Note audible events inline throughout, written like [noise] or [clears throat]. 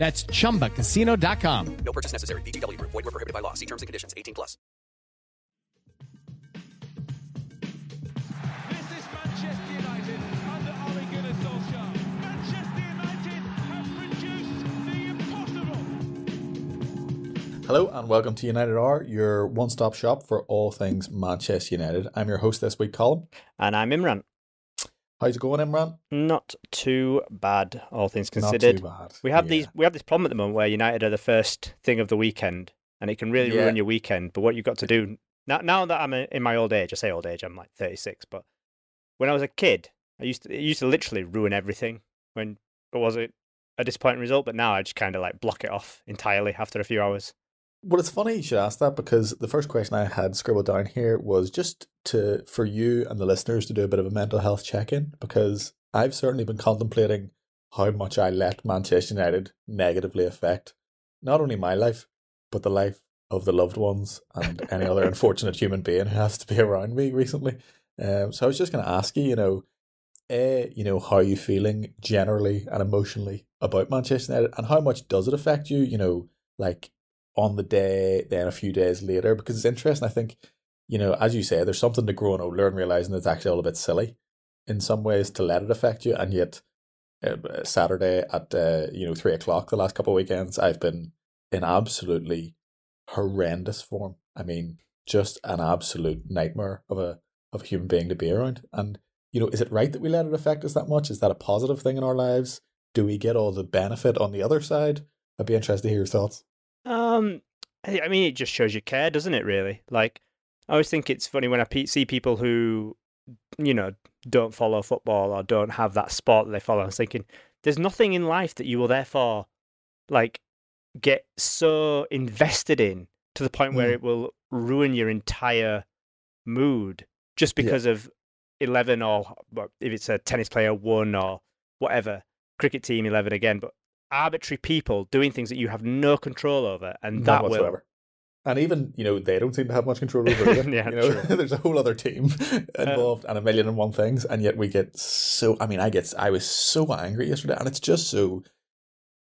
That's chumbacasino.com. No purchase necessary. VGW Group. Void were prohibited by law. See terms and conditions. 18 plus. This is Manchester United under Ole Gunnar Solskjaer. Manchester United have produced the impossible. Hello and welcome to United R, your one-stop shop for all things Manchester United. I'm your host this week, Colin. And I'm Imran. How's it going, Imran? Not too bad, all things Not considered. too bad. We have Yeah. these we have this problem at the moment where United are the first thing of the weekend, and it can really Yeah. ruin your weekend. But what you've got to do now, now that I'm uh, in my old age, I say old age, I'm like 36. But when I was a kid, I used to it used to literally ruin everything. When it was it a disappointing result, but now I just kind of like block it off entirely after a few hours. Well, it's funny you should ask that because the first question I had scribbled down here was just to for you and the listeners to do a bit of a mental health check-in because I've certainly been contemplating how much I let Manchester United negatively affect not only my life but the life of the loved ones and any other [laughs] unfortunate human being who has to be around me recently. Um, so I was just going to ask you, you know, a, you know, how are you feeling generally and emotionally about Manchester United, and how much does it affect you? You know, like on the day, then a few days later, because it's interesting. I think, you know, as you say, there's something to older and realizing it's actually all a bit silly in some ways to let it affect you, and yet uh, Saturday at uh, you know three o'clock the last couple of weekends, I've been in absolutely horrendous form. I mean, just an absolute nightmare of a of a human being to be around. And you know, is it right that we let it affect us that much? Is that a positive thing in our lives? Do we get all the benefit on the other side? I'd be interested to hear your thoughts. Um, I I mean, it just shows you care, doesn't it? Really, like I always think it's funny when I pe- see people who, you know, don't follow football or don't have that sport that they follow. I was thinking, there's nothing in life that you will therefore, like, get so invested in to the point where Mm. it will ruin your entire mood just Yeah. because of eleven or well, if it's a tennis player one or whatever cricket team eleven again, but arbitrary people doing things that you have no control over, and None that will whatsoever. And even you know they don't seem to have much control over [laughs] it. Yeah, you know, [laughs] there's a whole other team [laughs] uh, involved and a million and one things, and yet we get so. I mean, I get I was so angry yesterday, and it's just so.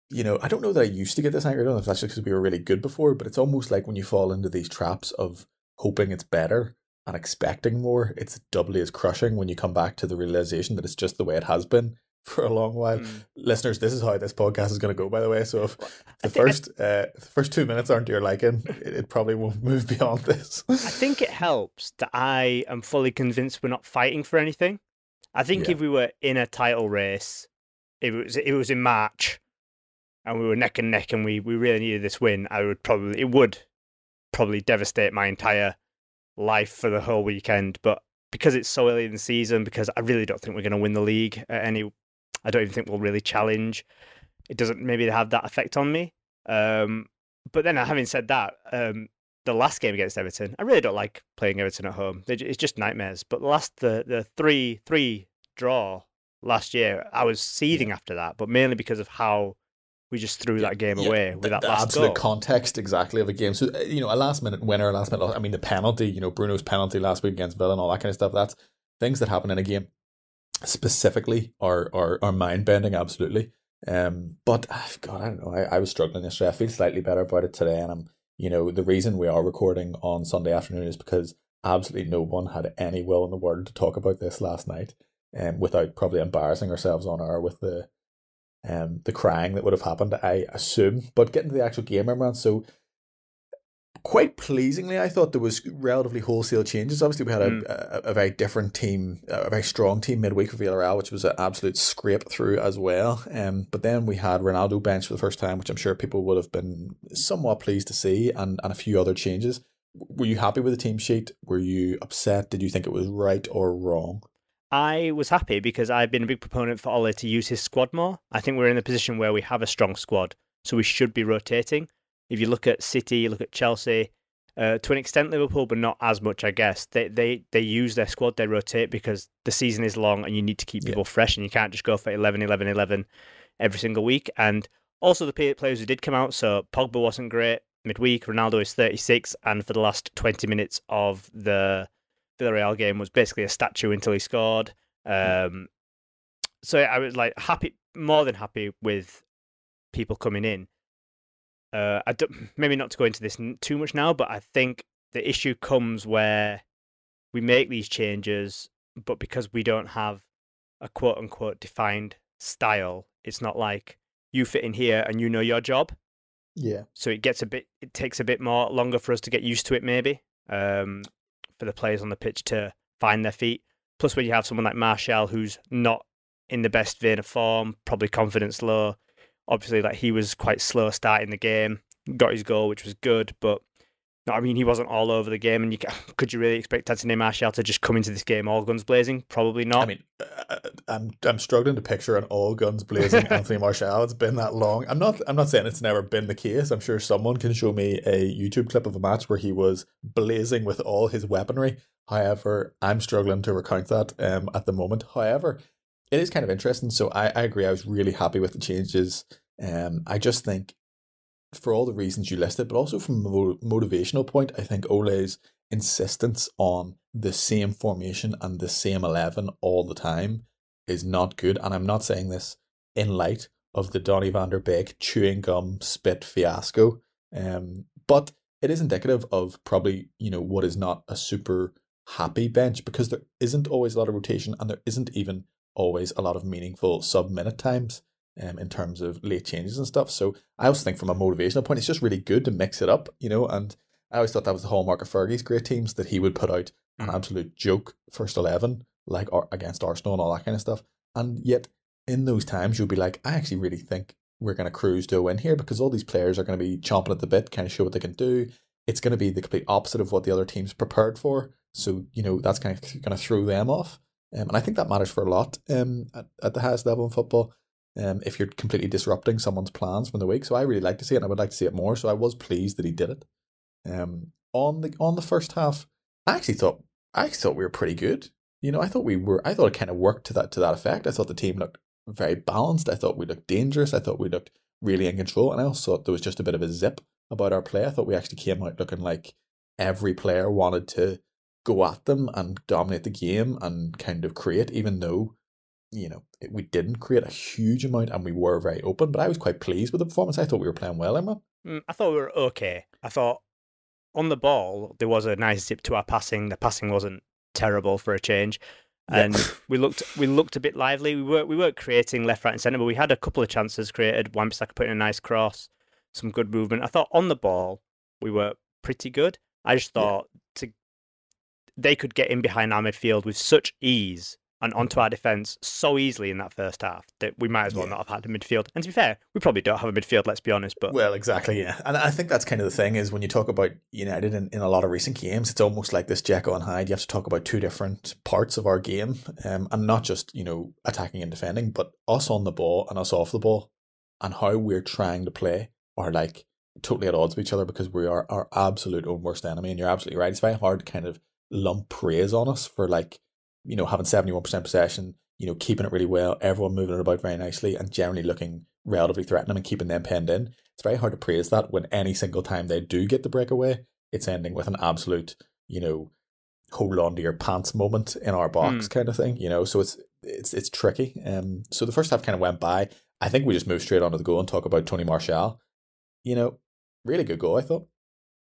You know, I don't know that I used to get this angry. I don't know if that's just because we were really good before, but it's almost like when you fall into these traps of hoping it's better and expecting more, it's doubly as crushing when you come back to the realization that it's just the way it has been for a long while. Mm. Listeners, this is how this podcast is going to go. By the way, so if the first uh, the first two minutes aren't to your liking, it, it probably won't [laughs] move beyond this. I think it helps that I am fully convinced we're not fighting for anything. I think Yeah. if we were in a title race, if it was it was in March, and we were neck and neck, and we, we really needed this win, I would probably it would probably devastate my entire life for the whole weekend. But because it's so early in the season, because I really don't think we're going to win the league at any, I don't even think we'll really challenge. It doesn't maybe have that effect on me. Um, but then, having said that, um, the last game against Everton, I really don't like playing Everton at home. It's just nightmares. But the last the the three three draw last year, I was seething after that, but mainly because of how we just threw that game away with the, that the last absolute goal. context exactly of a game. So uh, you know, a last minute winner, a last minute. I mean, the penalty. You know, Bruno's penalty last week against Villa and all that kind of stuff. That's things that happen in a game specifically are are, are mind bending. Absolutely. Um, but uh, God, I don't know. I, I was struggling yesterday. I feel slightly better about it today, and I'm. You know, the reason we are recording on Sunday afternoon is because absolutely no one had any will in the world to talk about this last night, and um, without probably embarrassing ourselves on air with the um, the crying that would have happened, I assume. But getting to the actual game, Imran, so quite pleasingly, I thought there was relatively wholesale changes. Obviously, we had a, Mm. a, a very different team, a very strong team midweek for Villarreal, which was an absolute scrape through as well. Um, but then we had Ronaldo bench for the first time, which I'm sure people would have been somewhat pleased to see, and, and a few other changes. Were you happy with the team sheet? Were you upset? Did you think it was right or wrong? I was happy because I've been a big proponent for Ole to use his squad more. I think we're in a position where we have a strong squad, so we should be rotating. If you look at City, you look at Chelsea, uh, to an extent Liverpool, but not as much, I guess. They they they use their squad, they rotate because the season is long and you need to keep Yeah. people fresh, and you can't just go for 11, 11, 11 every single week. And also the players who did come out, so Pogba wasn't great midweek. Ronaldo is 36, and for the last 20 minutes of the Villarreal game was basically a statue until he scored. Um, so I was like happy, more than happy with people coming in. Uh, I don't, [clears throat] maybe not to go into this too much now, but I think the issue comes where we make these changes, but because we don't have a quote unquote defined style, it's not like you fit in here and you know your job. Yeah. So it gets a bit, it takes a bit more longer for us to get used to it, maybe, um, for the players on the pitch to find their feet. Plus, when you have someone like Martial who's not in the best vein of form, probably confidence low. Obviously, like he was quite slow starting the game, got his goal, which was good, but no, I mean he wasn't all over the game. And you could you really expect Anthony Martial to just come into this game all guns blazing? Probably not. I mean, uh, I'm I'm struggling to picture an all guns blazing [laughs] Anthony Martial. It's been that long. I'm not I'm not saying it's never been the case. I'm sure someone can show me a YouTube clip of a match where he was blazing with all his weaponry. However, I'm struggling to recount that um, at the moment. However, it is kind of interesting. So I, I agree. I was really happy with the changes. Um, I just think for all the reasons you listed, but also from a motivational point, I think Ole's insistence on the same formation and the same 11 all the time is not good. And I'm not saying this in light of the Donny van der Beek chewing gum spit fiasco. Um, but it is indicative of probably, you know, what is not a super happy bench because there isn't always a lot of rotation and there isn't even always a lot of meaningful sub minute times um, in terms of late changes and stuff. So I also think from a motivational point, it's just really good to mix it up, you know. And I always thought that was the hallmark of Fergie's great teams that he would put out an absolute joke first eleven, like or against Arsenal and all that kind of stuff. And yet in those times, you'll be like, I actually really think we're going to cruise to a win here because all these players are going to be chomping at the bit, kind of show what they can do. It's going to be the complete opposite of what the other team's prepared for. So you know that's kind of going to throw them off. Um, and I think that matters for a lot um, at, at the highest level in football um, if you're completely disrupting someone's plans from the week. So I really like to see it, and I would like to see it more. So I was pleased that he did it. Um, on the on the first half, I actually thought I thought we were pretty good. You know, I thought we were. I thought it kind of worked to that to that effect. I thought the team looked very balanced. I thought we looked dangerous. I thought we looked really in control, and I also thought there was just a bit of a zip about our play. I thought we actually came out looking like every player wanted to go at them and dominate the game and kind of create, even though you know, we didn't create a huge amount and we were very open, but I was quite pleased with the performance. I thought we were playing well, Emma. Mm, I thought we were okay. I thought on the ball there was a nice zip to our passing. The passing wasn't terrible for a change, Yeah. and we looked we looked a bit lively. We weren't we weren't creating left, right, and centre, but we had a couple of chances created. Wan-Bissaka put in a nice cross, some good movement. I thought on the ball we were pretty good. I just thought to they could get in behind our midfield with such ease and onto our defence so easily in that first half that we might as well Yeah. not have had a midfield. And to be fair, we probably don't have a midfield. Let's be honest, but Well, exactly, yeah. And I think that's kind of the thing is when you talk about United in, in a lot of recent games, it's almost like this Jekyll and Hyde. You have to talk about two different parts of our game, um, and not just you know attacking and defending, but us on the ball and us off the ball, and how we're trying to play are like totally at odds with each other because we are our absolute own worst enemy. And you're absolutely right. It's very hard to kind of lump praise on us for like you know having seventy one percent possession, you know keeping it really well, everyone moving it about very nicely, and generally looking relatively threatening and keeping them penned in. It's very hard to praise that when any single time they do get the breakaway, it's ending with an absolute, you know, hold on to your pants moment in our box Mm. kind of thing, you know. So it's it's it's tricky. Um, so the first half kind of went by. I think we just moved straight onto the goal and talk about Tony Martial. You know, really good goal, I thought.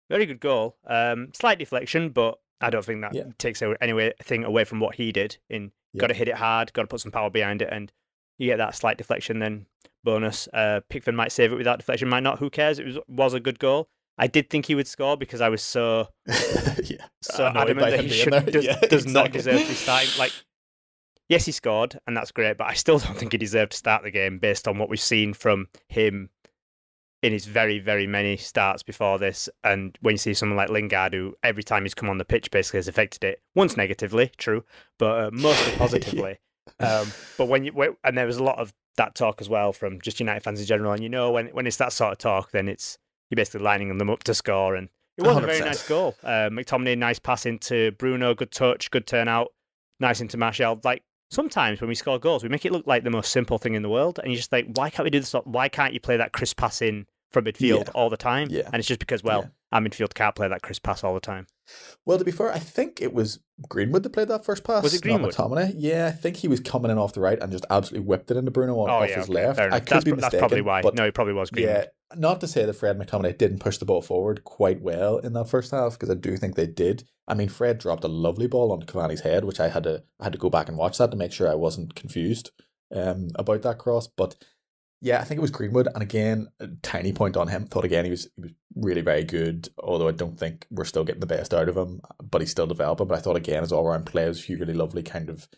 Very good goal. Um, slight deflection, but I don't think that Yeah. takes away anything away from what he did. In Yeah. got to hit it hard, got to put some power behind it, and you get that slight deflection. Then bonus. Uh, Pickford might save it without deflection, might not. Who cares? It was was a good goal. I did think he would score because I was so [laughs] yeah. so Annoyed adamant that he should does, Yeah, does not deserve to be starting. Like, yes, he scored, and that's great, but I still don't think he deserved to start the game based on what we've seen from him in his very, very many starts before this. And when you see someone like Lingard, who every time he's come on the pitch basically has affected it, once negatively, true, but uh, mostly [laughs] positively. um, but when you and there was a lot of that talk as well from just United fans in general, and you know when when it's that sort of talk, then it's you're basically lining them up to score and. It was a very nice goal. Uh, McTominay, nice pass into Bruno, good touch, good turnout, nice into Martial. Like sometimes when we score goals, we make it look like the most simple thing in the world, and you're just like, why can't we do this? Why can't you play that crisp pass in from midfield Yeah. all the time? Yeah. And it's just because, well, Yeah. our midfield can't play that crisp pass all the time. Well, to be fair, I think it was Greenwood that played that first pass. Was it not Greenwood? McTominay. Yeah, I think he was coming in off the right and just absolutely whipped it into Bruno on, oh off yeah, his okay, left. I could That's, be mistaken. that's probably why. But no, it probably was Greenwood. yeah, not to say that Fred McTominay didn't push the ball forward quite well in that first half because I do think they did. I mean, Fred dropped a lovely ball on Cavani's head, which I had to I had to go back and watch that to make sure I wasn't confused um, about that cross. But yeah, I think it was Greenwood, and again, a tiny point on him. Thought again he was he was really very good. Although I don't think we're still getting the best out of him, but he's still developing. But I thought again his all round play was really lovely, kind of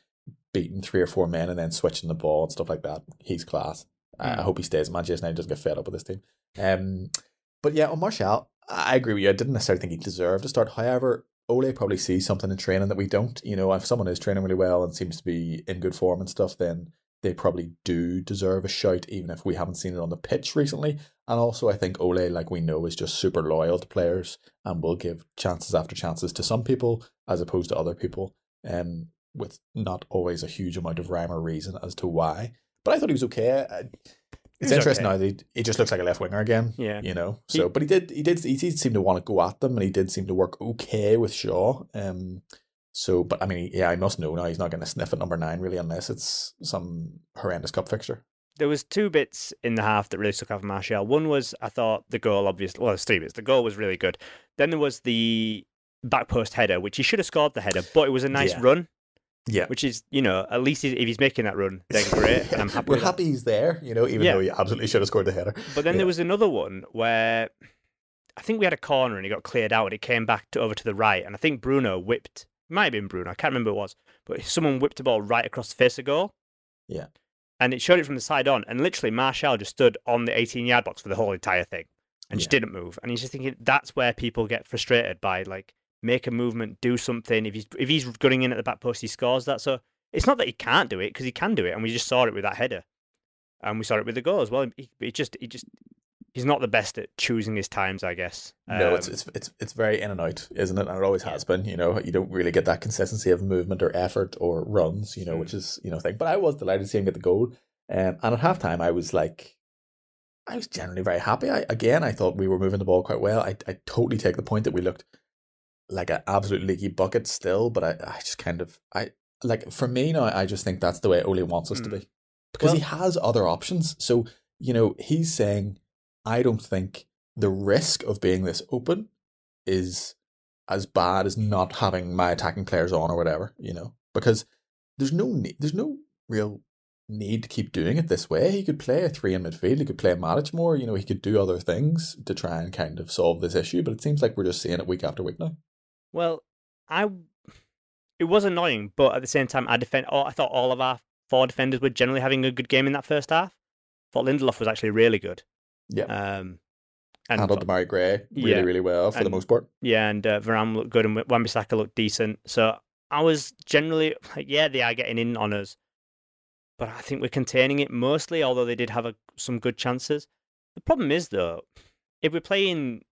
beating three or four men and then switching the ball and stuff like that. He's class. I I Mm. hope he stays at Manchester United. Doesn't get fed up with this team. Um, but yeah, on Martial, I agree with you. I didn't necessarily think he deserved to start. However, Ole probably sees something in training that we don't. You know, if someone is training really well and seems to be in good form and stuff, then they probably do deserve a shout, even if we haven't seen it on the pitch recently. And also, I think Ole, like we know, is just super loyal to players and will give chances after chances to some people as opposed to other people, um, with not always a huge amount of rhyme or reason as to why. But I thought he was okay. I- It's was interesting okay. now that he, he just looks like a left winger again. Yeah. you know. He- So, but he did, he did, he did seem to want to go at them, and he did seem to work okay with Shaw. Um, so, but I mean, yeah, I must know now he's not going to sniff at number nine really, unless it's some horrendous cup fixture. There was two bits in the half that really stuck out for Martial. One was I thought the goal, obviously, well, there's three bits. The goal was really good. Then there was the back post header, which he should have scored the header, but it was a nice Yeah. run, Yeah, which is, you know, at least if he's making that run, then [laughs] great, and I'm happy. We're with that. happy he's there, you know, even Yeah. though he absolutely should have scored the header. But then Yeah. there was another one where I think we had a corner and it got cleared out and it came back to, over to the right. And I think Bruno whipped, it might have been Bruno, I can't remember who it was, but someone whipped the ball right across the face of goal. Yeah. And it showed it from the side on. And literally, Martial just stood on the 18 yard box for the whole entire thing and just didn't move. And he's just thinking that's where people get frustrated by like, make a movement, do something. If he's if he's gunning in at the back post, he scores that. So it's not that he can't do it because he can do it, and we just saw it with that header, and we saw it with the goal as well. He just he just he's not the best at choosing his times, I guess. No, it's Um, it's it's it's very in and out, isn't it? And it always has been. You know, you don't really get that consistency of movement or effort or runs. You know, Mm. which is you know thing. But I was delighted to see him get the goal. Um, and at halftime, I was like, I was generally very happy. I again, I thought we were moving the ball quite well. I I totally take the point that we looked like an absolute leaky bucket still, but I I just kind of I like for me now. I just think that's the way Ole wants us to Mm. be because he has other options. So you know, he's saying, I don't think the risk of being this open is as bad as not having my attacking players on or whatever, you know, because there's no need, there's no real need to keep doing it this way. He could play a three in midfield, he could play a Matic more, you know, he could do other things to try and kind of solve this issue, but it seems like we're just seeing it week after week now. Well, I it was annoying, but at the same time, I defend. Oh, I thought all of our four defenders were generally having a good game in that first half. I thought Lindelof was actually really good. Yeah. Um, and Handled Demarai Gray really, Yeah. really well for the most part. yeah, and uh, Varane looked good, and Wan-Bissaka looked decent. So I was generally like, yeah, they are getting in on us, but I think we're containing it mostly. Although they did have a, some good chances. The problem is though, if we're playing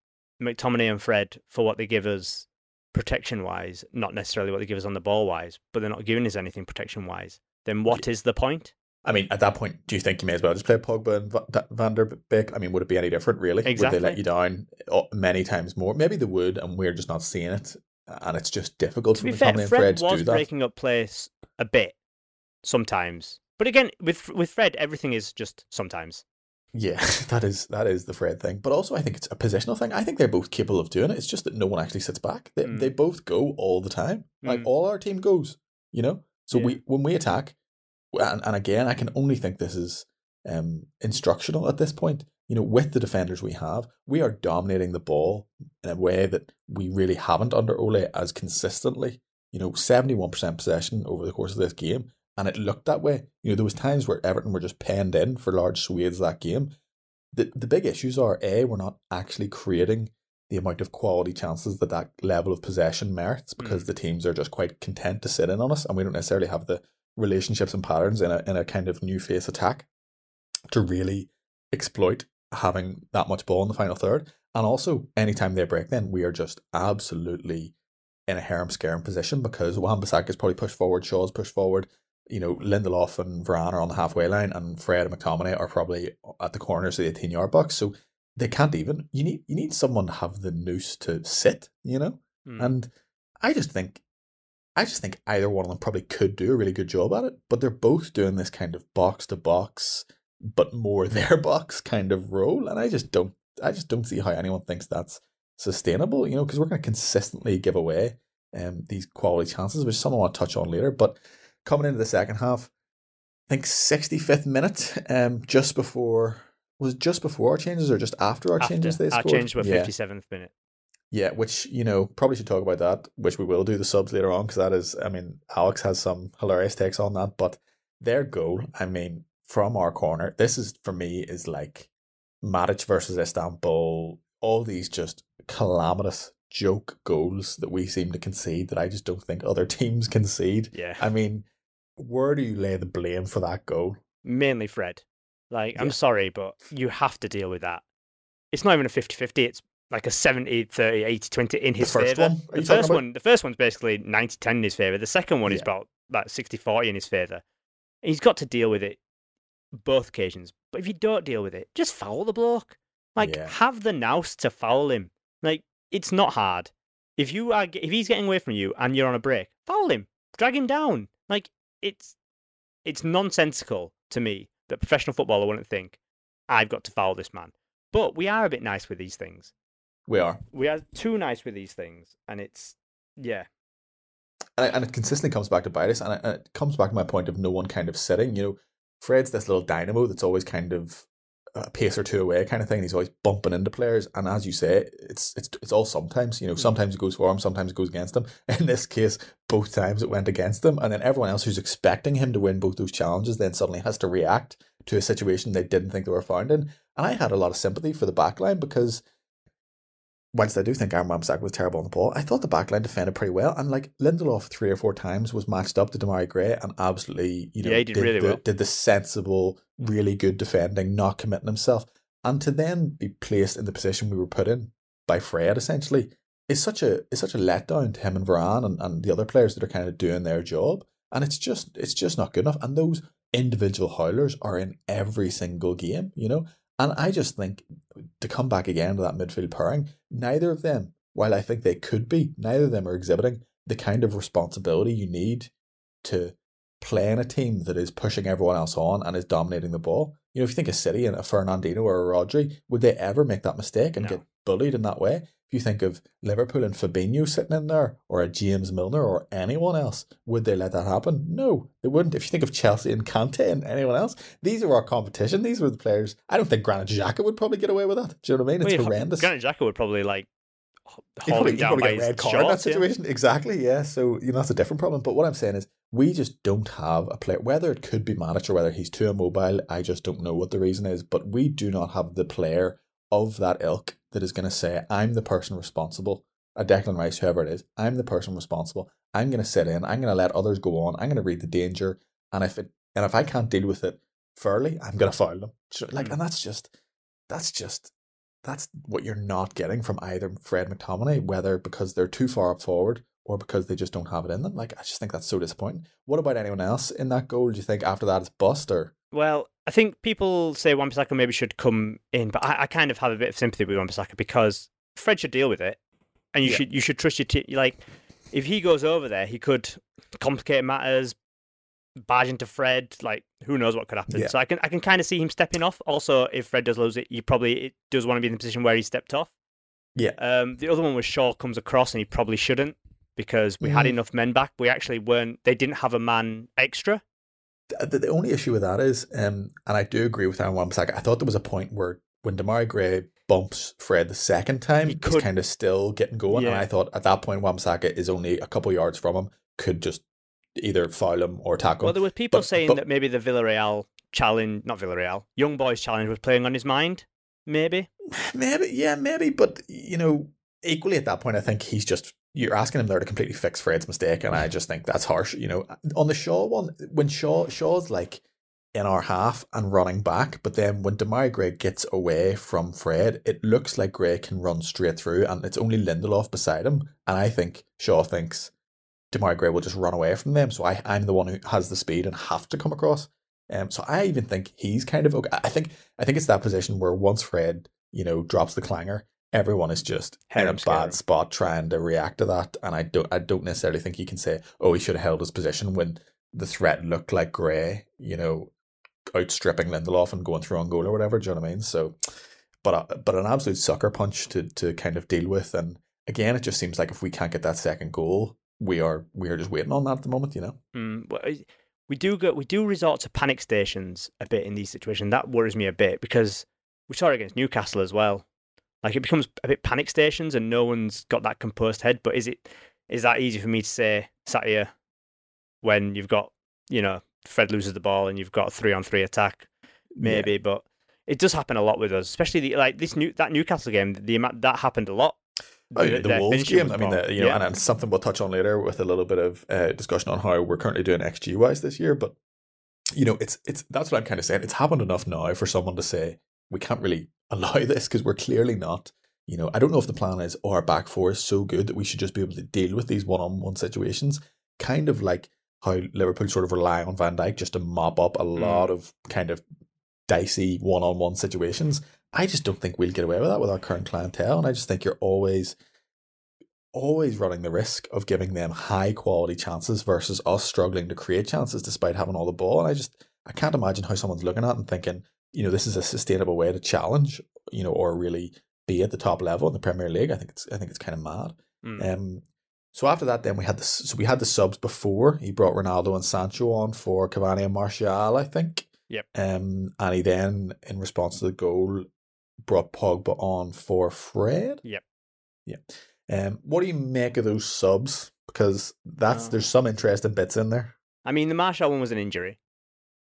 McTominay and Fred for what they give us protection wise, not necessarily what they give us on the ball wise, but they're not giving us anything protection wise, then what is the point? I mean, at that point, do you think you may as well just play Pogba and Va- Van der Beek? I mean, would it be any different, really? Would they let you down uh, many times more? Maybe they would, and we're just not seeing it, and it's just difficult To for fair, Fred Fred to was do that. breaking up place a bit sometimes, but again, with with Fred, everything is just sometimes. Yeah, [laughs] that is that is the Fred thing. But also, I think it's a positional thing. I think they're both capable of doing it. It's just that no one actually sits back. They Mm. they both go all the time. Like Mm. all our team goes. You know. So Yeah. we when we attack, and, and again, I can only think this is um instructional at this point. You know, with the defenders we have, we are dominating the ball in a way that we really haven't under Ole as consistently. You know, seventy one percent possession over the course of this game, and it looked that way. You know, there was times where Everton were just penned in for large swathes that game. The the big issues are a we're not actually creating the amount of quality chances that that level of possession merits because the teams are just quite content to sit in on us, and we don't necessarily have the relationships and patterns in a in a kind of new face attack to really exploit having that much ball in the final third. And also, anytime they break, then we are just absolutely in a harem scaring position because Wan is probably pushed forward, Shaw's pushed forward. You know, Lindelof and Varane are on the halfway line, and Fred and McTominay are probably at the corners of the eighteen yard box. So they can't even. You need you need someone to have the noose to sit. You know, Mm. and I just think, I just think either one of them probably could do a really good job at it, but they're both doing this kind of box to box, but more [laughs] their box kind of role, and I just don't, I just don't see how anyone thinks that's sustainable. You know, because we're going to consistently give away um these quality chances, which some I want to touch on later. But coming into the second half, I think sixty fifth minute, um, just before was it just before our changes or just after our After changes they our scored. changes were Yeah. fifty seventh minute. Yeah, which you know probably should talk about that, which we will do the subs later on because that is, I mean, Alex has some hilarious takes on that. But their goal, I mean, from our corner, this is for me is like Matic versus Istanbul. All these just calamitous joke goals that we seem to concede that I just don't think other [laughs] teams concede. Yeah, I mean, where do you lay the blame for that goal? mainly Fred. Like, I'm sorry, but you have to deal with that. It's not even a 50-50, it's like a 70 30 80 20 in his first favor. one? The first about? one, the first one's basically 90 10 in his favor. The second one is Yeah. about like 60 40 in his favor. He's got to deal with it both occasions. But if you don't deal with it, just foul the bloke. Like Yeah. have the nous to foul him. Like it's not hard. If you are if he's getting away from you and you're on a break, foul him. Drag him down. Like it's it's nonsensical to me that professional footballer wouldn't think I've got to foul this man. But we are a bit nice with these things. We are. We are too nice with these things, and it's yeah. and, it- and it consistently comes back to bite us, and it, and it comes back to my point of no one kind of sitting. You know, Fred's this little dynamo that's always kind of a pace or two away, kind of thing. He's always bumping into players, and as you say, it's it's it's all sometimes. You know, hmm. sometimes it goes for him, sometimes it goes against him. [laughs] In this case, both times it went against him, and then everyone else who's expecting him to win both those challenges then suddenly has to react to a situation they didn't think they were found in. And I had a lot of sympathy for the backline because whilst I do think Aaron Wan-Bissaka was terrible on the ball, I thought the backline defended pretty well. And like Lindelof three or four times was matched up to Demarai Gray and absolutely, you know, Yeah, he did really the, well. did the sensible, really good defending, not committing himself. And to then be placed in the position we were put in by Fred essentially is such a is such a letdown to him and Varane and, and the other players that are kind of doing their job. And it's just it's just not good enough. And those individual howlers are in every single game, you know? And I just think to come back again to that midfield pairing, neither of them, while I think they could be, neither of them are exhibiting the kind of responsibility you need to play in a team that is pushing everyone else on and is dominating the ball. You know, if you think of City and a Fernandinho or a Rodri, would they ever make that mistake and No. get bullied in that way? If you think of Liverpool and Fabinho sitting in there, or a James Milner or anyone else, would they let that happen? No, they wouldn't. If you think of Chelsea and Kante and anyone else, these are our competition. These were the players. I don't think Granit Xhaka would probably get away with that. Do you know what I mean? It's Well, horrendous. Granit Xhaka would probably like h- probably, down probably by get red card in that shorts, yeah. situation. Exactly, yeah. So, you know, that's a different problem. But what I'm saying is, we just don't have a player, whether it could be Matic or whether he's too immobile, I just don't know what the reason is. But we do not have the player of that ilk that is going to say, I'm the person responsible, a Declan Rice, whoever it is, I'm the person responsible. I'm going to sit in, I'm going to let others go on, I'm going to read the danger. And if it, and if I can't deal with it fairly, I'm going to foul them. Like, Mm. and that's just, that's just, that's what you're not getting from either Fred McTominay, whether because they're too far up forward or because they just don't have it in them. Like, I just think that's so disappointing. What about anyone else in that goal? Do you think after that it's bust or? Well, I think people say Wan-Bissaka maybe should come in, but I, I kind of have a bit of sympathy with Wan-Bissaka because Fred should deal with it, and you Yeah. should you should trust your team. Like, if he goes over there, he could complicate matters, barge into Fred. Like, who knows what could happen? Yeah. So I can I can kind of see him stepping off. Also, if Fred does lose it, he probably it does want to be in the position where he stepped off. Yeah. Um, the other one was Shaw comes across and he probably shouldn't because we had Mhm. enough men back. We actually weren't. They didn't have a man extra. The, the only issue with that is, um, and I do agree with Aaron Wan-Bissaka, I thought there was a point where when Demarai Gray bumps Fred the second time, He he's kind of still getting going. And I thought at that point, Wan-Bissaka is only a couple yards from him, could just either foul him or tackle Well, there were people But- saying but- that maybe the Villarreal challenge, not Villarreal, Young Boys challenge was playing on his mind. Maybe. Maybe, yeah, maybe, but you know, equally at that point, I think he's just you're asking him there to completely fix Fred's mistake, and I just think that's harsh. You know, on the Shaw one, when Shaw Shaw's like in our half and running back, but then when Demarai Gray gets away from Fred, it looks like Gray can run straight through, and it's only Lindelof beside him, and I think Shaw thinks Demarai Gray will just run away from them, so I I'm the one who has the speed and have to come across. Um, so I even think he's kind of okay. I think I think it's that position where once Fred, you know, drops the clanger, everyone is just in a bad spot trying to react to that. And I don't I don't necessarily think he can say, oh, he should have held his position when the threat looked like Gray, you know, outstripping Lindelof and going through on goal or whatever. Do you know what I mean? So, but a, but an absolute sucker punch to to kind of deal with. And again, it just seems like if we can't get that second goal, we are we are just waiting on that at the moment. You know. Mm, well, we do go, we do resort to panic stations a bit in these situations. That worries me a bit because we saw it against Newcastle as well. Like it becomes a bit panic stations, and no one's got that composed head. But is it is that easy for me to say sat here when you've got you know Fred loses the ball and you've got a three on three attack? Maybe, but it does happen a lot with us, especially the, like this new that Newcastle game. The amount that happened a lot. Oh, yeah, the Wolves game. I mean, the, you know, Yeah. and, and something we'll touch on later with a little bit of uh, discussion on how we're currently doing XG wise this year. But you know, it's it's that's what I'm kind of saying. It's happened enough now for someone to say we can't really [laughs] allow this because we're clearly not. You know, I don't know if the plan is oh, our back four is so good that we should just be able to deal with these one on one situations, kind of like how Liverpool sort of rely on Van Dijk just to mop up a mm. lot of kind of dicey one on one situations. I just don't think we'll get away with that with our current clientele, and I just think you're always always running the risk of giving them high quality chances versus us struggling to create chances despite having all the ball. And I just I can't imagine how someone's looking at it and thinking, you know, this is a sustainable way to challenge, you know, or really be at the top level in the Premier League. I think it's I think it's kind of mad. Mm. Um, so after that, then we had the so we had the subs before he brought Ronaldo and Sancho on for Cavani and Martial, I think. Yep. Um, and he then, in response to the goal, brought Pogba on for Fred. Yep. Yeah. Um, what do you make of those subs? Because that's Uh, there's some interesting bits in there. I mean, the Martial one was an injury.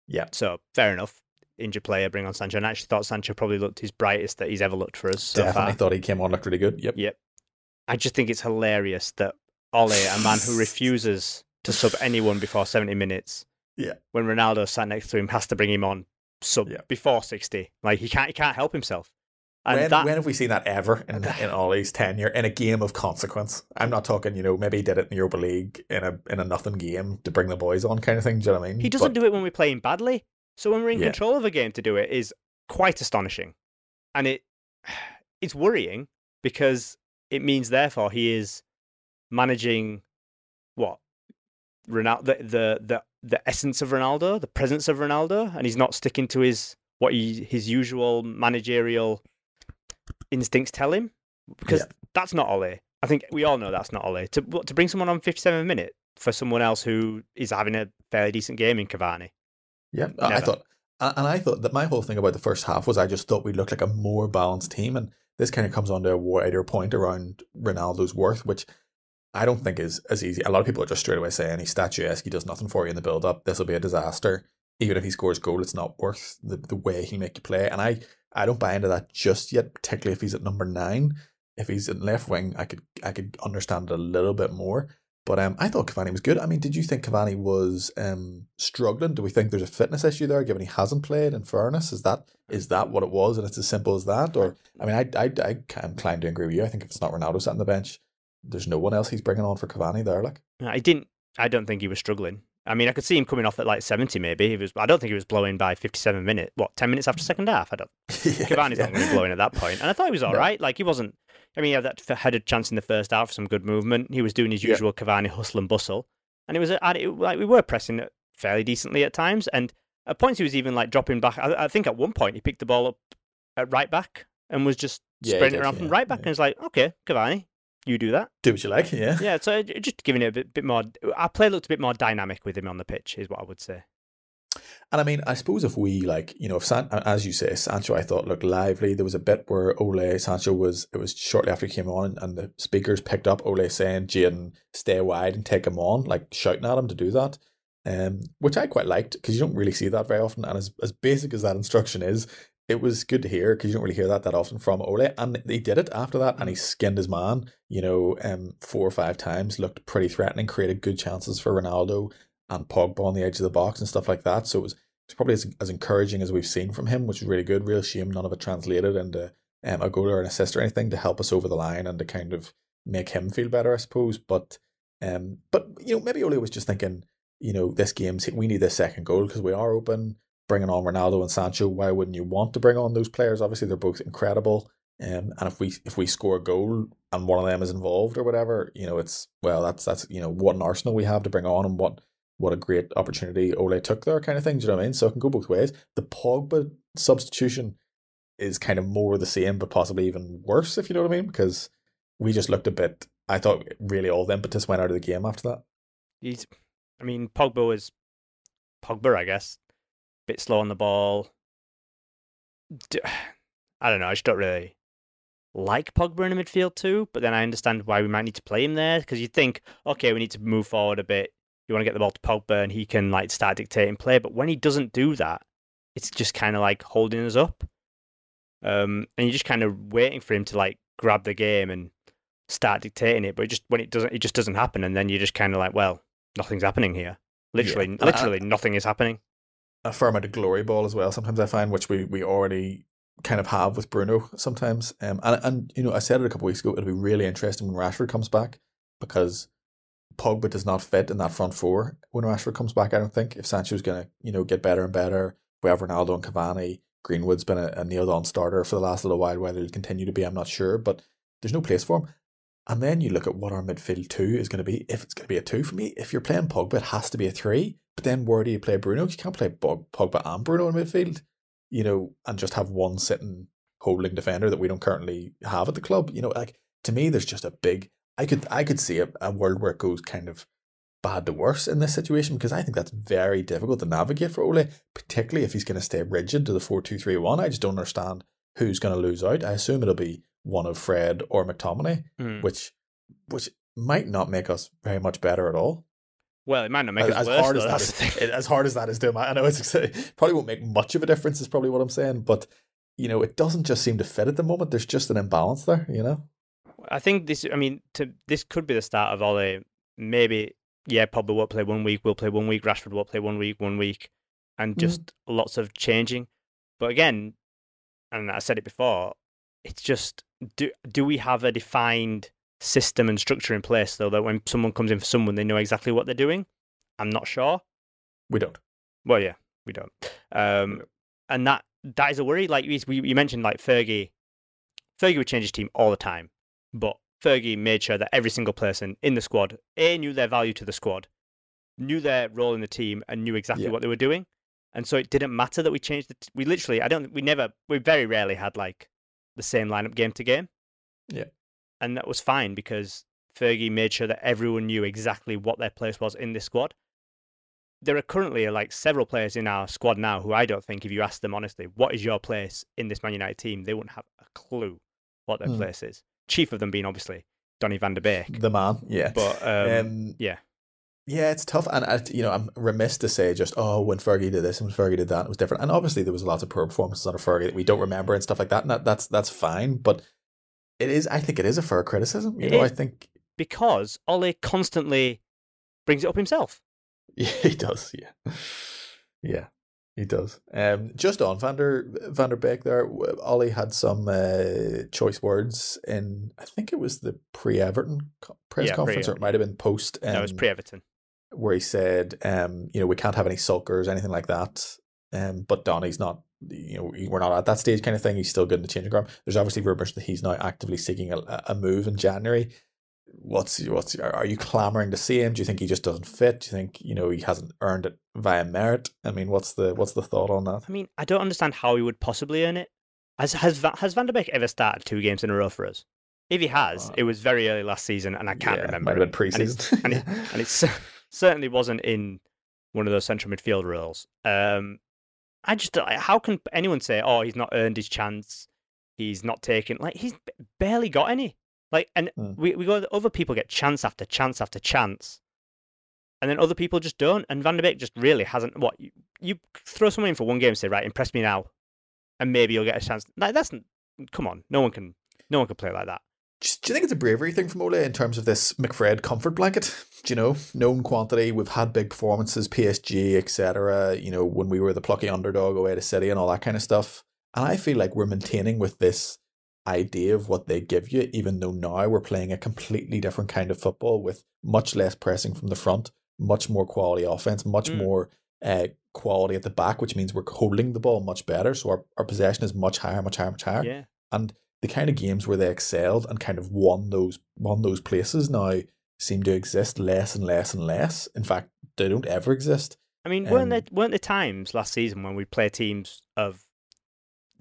Yeah. So fair enough. Injured player, bring on Sancho. And I actually thought Sancho probably looked his brightest that he's ever looked for us so Definitely far. thought he came on looked really good. Yep. Yep. I just think it's hilarious that Ole, a man who [laughs] refuses to sub anyone before 70 minutes, Yeah. when Ronaldo sat next to him, has to bring him on sub Yeah. before 60. Like he can't, he can't help himself. And when, that, when have we seen that ever in, in Ole's tenure in a game of consequence? I'm not talking, you know, maybe he did it in the Europa League in a in a nothing game to bring the boys on kind of thing. Do you know what I mean? he doesn't But- do it when we're playing badly. So when we're in Yeah. control of a game to do it is quite astonishing. And it [sighs] it's worrying because it means therefore he is managing what Ronaldo the, the the the essence of Ronaldo, the presence of Ronaldo, and he's not sticking to his what he, his usual managerial instincts tell him because Yeah. that's not Ole. I think we all know that's not Ole. To to bring someone on 57 minute for someone else who is having a fairly decent game in Cavani. Yeah, I thought, and I thought that my whole thing about the first half was I just thought we looked like a more balanced team, and this kind of comes on to a wider point around Ronaldo's worth, which I don't think is as easy. A lot of people are just straight away saying he's statuesque, he does nothing for you in the build up. This will be a disaster. Even if he scores goal, it's not worth the, the way he'll make you play. And I, I don't buy into that just yet, particularly if he's at number nine. If he's in left wing, I could I could understand it a little bit more. But um, I thought Cavani was good. I mean, did you think Cavani was um struggling? Do we think there's a fitness issue there, given he hasn't played? In fairness, is that is that what it was, and it's as simple as that? Or I mean, I I I am inclined to agree with you. I think if it's not Ronaldo sat on the bench, there's no one else he's bringing on for Cavani there. Like, I didn't. I don't think he was struggling. I mean, I could see him coming off at like 70 maybe. He was. I don't think he was blowing by 57 minutes. What, 10 minutes after second half? I don't. [laughs] yeah, Cavani's yeah. not going to be blowing at that point. And I thought he was all No. right. Like he wasn't. I mean, he had that had a chance in the first half for some good movement. He was doing his Yeah. usual Cavani hustle and bustle, and it was it, like we were pressing it fairly decently at times. And at points he was even like dropping back. I, I think at one point he picked the ball up at right back and was just Yeah, sprinting around from right back. And it's like, okay, Cavani, you do that. Do what you like, yeah. Yeah, so just giving it a bit, bit more. Our play looked a bit more dynamic with him on the pitch, is what I would say. And I mean, I suppose if we like, you know, if San, as you say, Sancho, I thought looked lively. There was a bit where Ole Sancho was. It was shortly after he came on, and the speakers picked up Ole saying, "Jaden, stay wide and take him on," like shouting at him to do that. Um, which I quite liked because you don't really see that very often. And as as basic as that instruction is, it was good to hear because you don't really hear that that often from Ole. And he did it after that, and he skinned his man. You know, um, four or five times, looked pretty threatening, created good chances for Ronaldo and Pogba on the edge of the box and stuff like that. So it was, it's probably as, as encouraging as we've seen from him, which is really good. Real shame none of it translated into um, a goal or an assist or anything to help us over the line and to kind of make him feel better, I suppose. But um, but you know, maybe Ole was just thinking, you know, this game's we need this second goal because we are open. Bringing on Ronaldo and Sancho, why wouldn't you want to bring on those players? Obviously, they're both incredible. Um, and if we if we score a goal and one of them is involved or whatever, you know, it's well, that's that's you know what an arsenal we have to bring on and what what a great opportunity Ole took there, kind of thing. Do you know what I mean? So it can go both ways. The Pogba substitution is kind of more the same, but possibly even worse, if you know what I mean, because we just looked a bit. I thought really all the impetus went out of the game after that. He's, I mean, Pogba is Pogba, I guess. Bit slow on the ball. I don't know. I just don't really like Pogba in the midfield too. But then I understand why we might need to play him there because you think, okay, we need to move forward a bit. You want to get the ball to Pogba and he can like start dictating play. But when he doesn't do that, it's just kind of like holding us up. Um, and you're just kind of waiting for him to like grab the game and start dictating it. But it just when it doesn't, it just doesn't happen. And then you're just kind of like, well, nothing's happening here. Literally, And I- literally nothing is happening. A fair amount of glory ball as well. Sometimes I find, which we, we already kind of have with Bruno sometimes. Um, and and you know, I said it a couple weeks ago. It'll be really interesting when Rashford comes back because Pogba does not fit in that front four when Rashford comes back. I don't think if Sancho's going to you know get better and better. We have Ronaldo and Cavani. Greenwood's been a, a nailed on starter for the last little while. Whether he'll continue to be, I'm not sure. But there's no place for him. And then you look at what our midfield two is going to be. If it's going to be a two for me, if you're playing Pogba, it has to be a three. But then where do you play Bruno? You can't play Pogba and Bruno in midfield, you know, and just have one sitting holding defender that we don't currently have at the club. You know, like to me, there's just a big. I could I could see a, a world where it goes kind of bad to worse in this situation because I think that's very difficult to navigate for Ole, particularly if he's going to stay rigid to the four two three one. I just don't understand who's going to lose out. I assume it'll be one of Fred or McTominay, Hmm. which which might not make us very much better at all. Well, it might not make as, us as worse. hard though, as that is, the thing. it- as hard as that is to him, I know it's it [laughs] probably won't make much of a difference. Is probably what I'm saying, but you know, it doesn't just seem to fit at the moment. There's just an imbalance there, you know. I think this. I mean, to this could be the start of Ole. Maybe yeah, Pogba won't play one week. We'll play one week. Rashford will play one week. One week, and Mm. just lots of changing. But again, and I said it before, it's just do do we have a defined system and structure in place though that when someone comes in for someone, they know exactly what they're doing. I'm not sure. We don't. Well, yeah, we don't. Um, and that that is a worry. Like we, we- you mentioned, like Fergie, Fergie would change his team all the time, but Fergie made sure that every single person in the squad a knew their value to the squad, knew their role in the team, and knew exactly Yeah. what they were doing. And so it didn't matter that we changed the. T- we literally, I don't. We never. We very rarely had like the same lineup game to game. Yeah. And that was fine because Fergie made sure that everyone knew exactly what their place was in this squad there are currently like several players in our squad now who I don't think, if you ask them honestly, what is your place in this Man United team, they wouldn't have a clue what their Hmm. place is. Chief of them being obviously Donny van der Beek. The man, yeah. But um, um, yeah, yeah, it's tough, and I, you know, I'm remiss to say just oh, when Fergie did this and when Fergie did that, it was different. And obviously, there was lots of poor performances under Fergie that we don't remember and stuff like that. And that, that's that's fine, but it is. I think it is a fair criticism. You It know, I think because Ole constantly brings it up himself. [laughs] Yeah, he does. Yeah, yeah, he does. Um, just on Vander Vander Beek there, Ole had some uh, choice words in. I think it was the pre Everton press Yeah, conference, or it might have been post. Um, no, it was pre Everton. Where he said, um, you know, we can't have any sulkers, anything like that. Um, but Donny's not, you know, we're not at that stage kind of thing. He's still good in the changing room. There's obviously rumours that he's now actively seeking a, a move in January. What's what's are you clamoring to see him? Do you think he just doesn't fit? Do you think you know he hasn't earned it via merit? I mean, what's the what's the thought on that? I mean, I don't understand how he would possibly earn it. Has has has Van der Beek ever started two games in a row for us? If he has, Uh, it was very early last season, and I can't Yeah, remember. Might have been And it's- preseason. [laughs] and it, and it cer- [laughs] certainly wasn't in one of those central midfield roles. Um, I just how can anyone say, "Oh, he's not earned his chance, he's not taken"? Like he's barely got any. Like, and Hmm. we we go other people get chance after chance after chance, and then other people just don't. And Van der Beek just really hasn't. What you, you throw someone in for one game, and say, "Right, impress me now," and maybe you'll get a chance. Like that's come on, no one can no one can play like that. Do you think it's a bravery thing from Ole in terms of this McFred comfort blanket? Do you know, known quantity. We've had big performances, PSG, etc. You know, when we were the plucky underdog away to City and all that kind of stuff. And I feel like we're maintaining with this idea of what they give you, even though now we're playing a completely different kind of football with much less pressing from the front, much more quality offense, much Mm. more uh, quality at the back, which means we're holding the ball much better. So our, our possession is much higher, much higher, much higher Yeah, and the kind of games where they excelled and kind of won those won those places now seem to exist less and less and less. In fact, they don't ever exist. I mean, weren't Um, there weren't there times last season when we play teams of